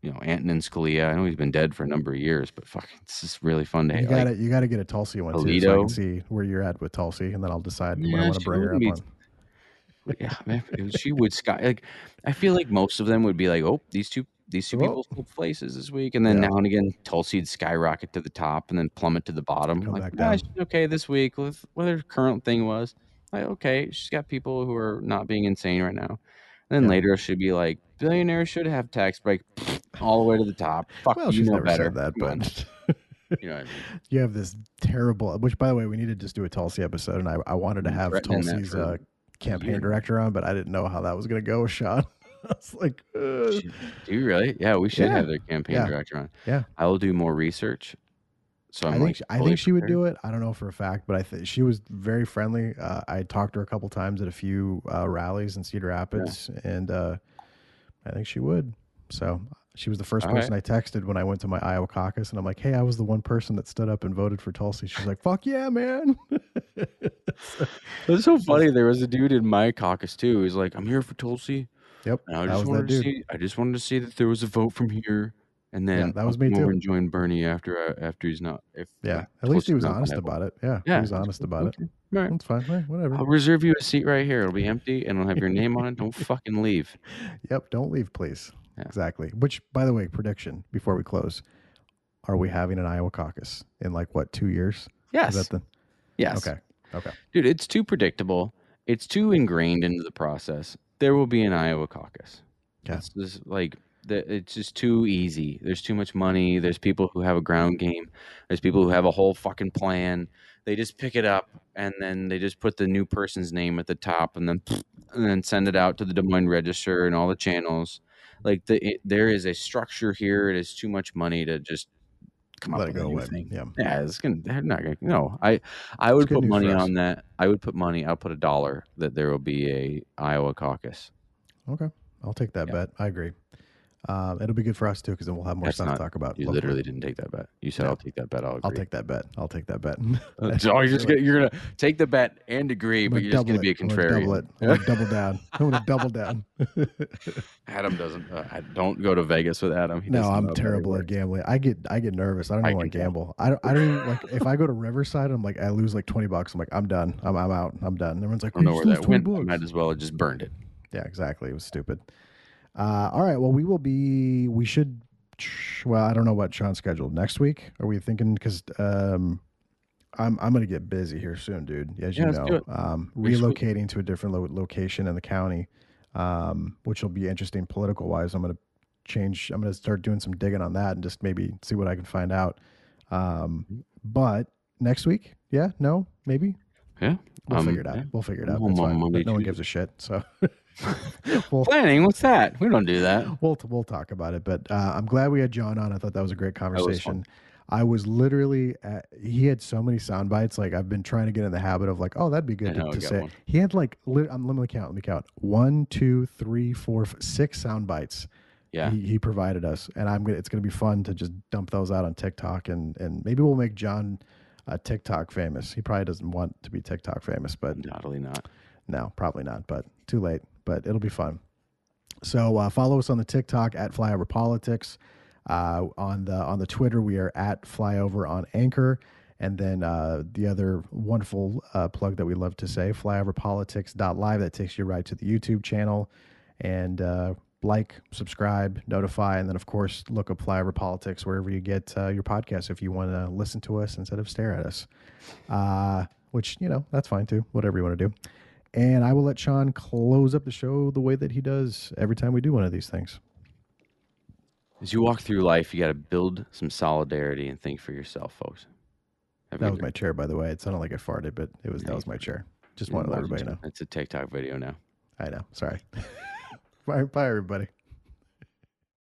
you know, Antonin Scalia. I know he's been dead for a number of years, but fuck, it's just really fun to You got Like, to you got to get a Tulsi one too, so I can see where you're at with Tulsi, and then I'll decide what I want to bring her up wouldn't on. yeah, man, she would sky. Like, I feel like most of them would be like, oh, these two, these two Well- people places this week, and then Yeah. now and again, Tulsi'd skyrocket to the top and then plummet to the bottom. Come like, back "Ah, down." she's okay this week with what her current thing was. Like, okay, she's got people who are not being insane right now. And then Yeah. later she'd be like, billionaires should have tax break *laughs* all the way to the top. Fuck, Well, you she's know never better. said that, but you know I mean. *laughs* you have this terrible. Which, by the way, we need to just do a Tulsi episode, and I, I wanted to have Tulsi's uh, campaign director on, but I didn't know how that was going to go Sean. *laughs* *laughs* I was like, uh, Do you really? Yeah, we should Yeah. have their campaign Yeah. director on. Yeah. I will do more research So I'm I think like, she, I think she would do it. I don't know for a fact, but I think she was very friendly. Uh, I talked to her a couple times at a few uh, rallies in Cedar Rapids, and uh, I think she would. So she was the first All person I texted when I went to my Iowa caucus, and I'm like, "Hey, I was the one person that stood up and voted for Tulsi." She's like, "Fuck yeah, man!" *laughs* It's so funny. There was a dude in my caucus too. He's like, "I'm here for Tulsi." Yep, And I just wanted to dude. see. I just wanted to see that there was a vote from here, and then that was me too. and join Bernie after uh, after he's not. If Yeah, at least he was honest viable. about it. Yeah, Yeah, he was honest about it. All right. That's fine. Whatever. I'll reserve you a seat right here. It'll be empty, and it'll have your name on it. Don't *laughs* fucking leave. Yep, don't leave, please. Yeah. Exactly. Which, by the way, prediction before we close: Are we having an Iowa caucus in like what two years? Yes. Is that the yes. okay? Okay. Dude, it's too predictable. It's too ingrained into the process. There will be an Iowa caucus. Yeah. It's like it's just too easy. There's too much money. There's people who have a ground game. There's people who have a whole fucking plan. They just pick it up and then they just put the new person's name at the top and then *sniffs* and then send it out to the Des Moines Register and all the channels. Like the it, there is a structure here. It is too much money to just come Let up it with go a new away. thing. Yeah. Yeah, it's gonna. They're not gonna. No, I, I would put money on that. I would put money. I'll put a dollar that there will be a Iowa caucus. Okay. I'll take that Yeah. bet. I agree. Um, it'll be good for us too because then we'll have more That's stuff not- to talk about. You locally. literally didn't take that bet. You said No. I'll take that bet. I'll agree. I'll take that bet. I'll take that bet. So *laughs* *laughs* you're just gonna, you're gonna *laughs* take the bet and agree, but you're just gonna be a it. I'm gonna double it. I'm double down. I'm gonna double down. Adam doesn't. Uh, I don't go to Vegas with Adam. He no, I'm it terrible at gambling. I get I get nervous. I don't I want to gamble. I don't. I don't even like if I go to Riverside. I'm like I lose like twenty bucks. I'm like I'm done. I'm I'm out. I'm done. Everyone's like, I don't know "You where that lose 20 went. I bucks." might as well have just burned it. Yeah, exactly. It was stupid. Uh, all right. Well, we will be. We should. Well, I don't know what Sean's scheduled next week. Are we thinking? Because um, I'm I'm gonna get busy here soon, dude. As Yeah, you let's do know, it. um, Next week. relocating to a different lo- location in the county, um, which will be interesting political wise. I'm gonna change. I'm gonna start doing some digging on that and just maybe see what I can find out. Um, but next week, yeah, no, maybe Yeah, we'll Um, figure it out. yeah. We'll figure it out. Well, That's fine. Monday, no one gives a shit. So *laughs* *laughs* we'll Planning? What's that? We don't do that. we'll we'll talk about it. But uh, I'm glad we had Jon on. I thought that was a great conversation. I was literally at, he had so many sound bites. Like I've been trying to get in the habit of like, oh, that'd be good to, to say. one. He had like lit, um, let me count. Let me count. One, two, three, four, f- six sound bites. Yeah. He, he provided us, and I'm gonna. It's gonna be fun to just dump those out on TikTok, and and maybe we'll make Jon uh, TikTok famous. He probably doesn't want to be TikTok famous, but Totally not. no, probably not, but too late. But it'll be fun. So uh, follow us on the TikTok at Flyover Politics. Uh, on the on the Twitter, we are at Flyover on Anchor. And then uh, the other wonderful uh, plug that we love to say, flyoverpolitics.live, that takes you right to the YouTube channel. And uh, like, subscribe, notify, and then, of course, look up Flyover Politics wherever you get uh, your podcast if you want to listen to us instead of stare at us. Which, you know, that's fine too, whatever you want to do. And I will let Sean close up the show the way that he does every time we do one of these things. As you walk through life, you got to build some solidarity and think for yourself, folks. Have That was my chair, by the way. It sounded like I farted, but it was that was my chair. Just wanted to let everybody know. It's a TikTok video now. I know. Sorry. *laughs* bye, bye, everybody.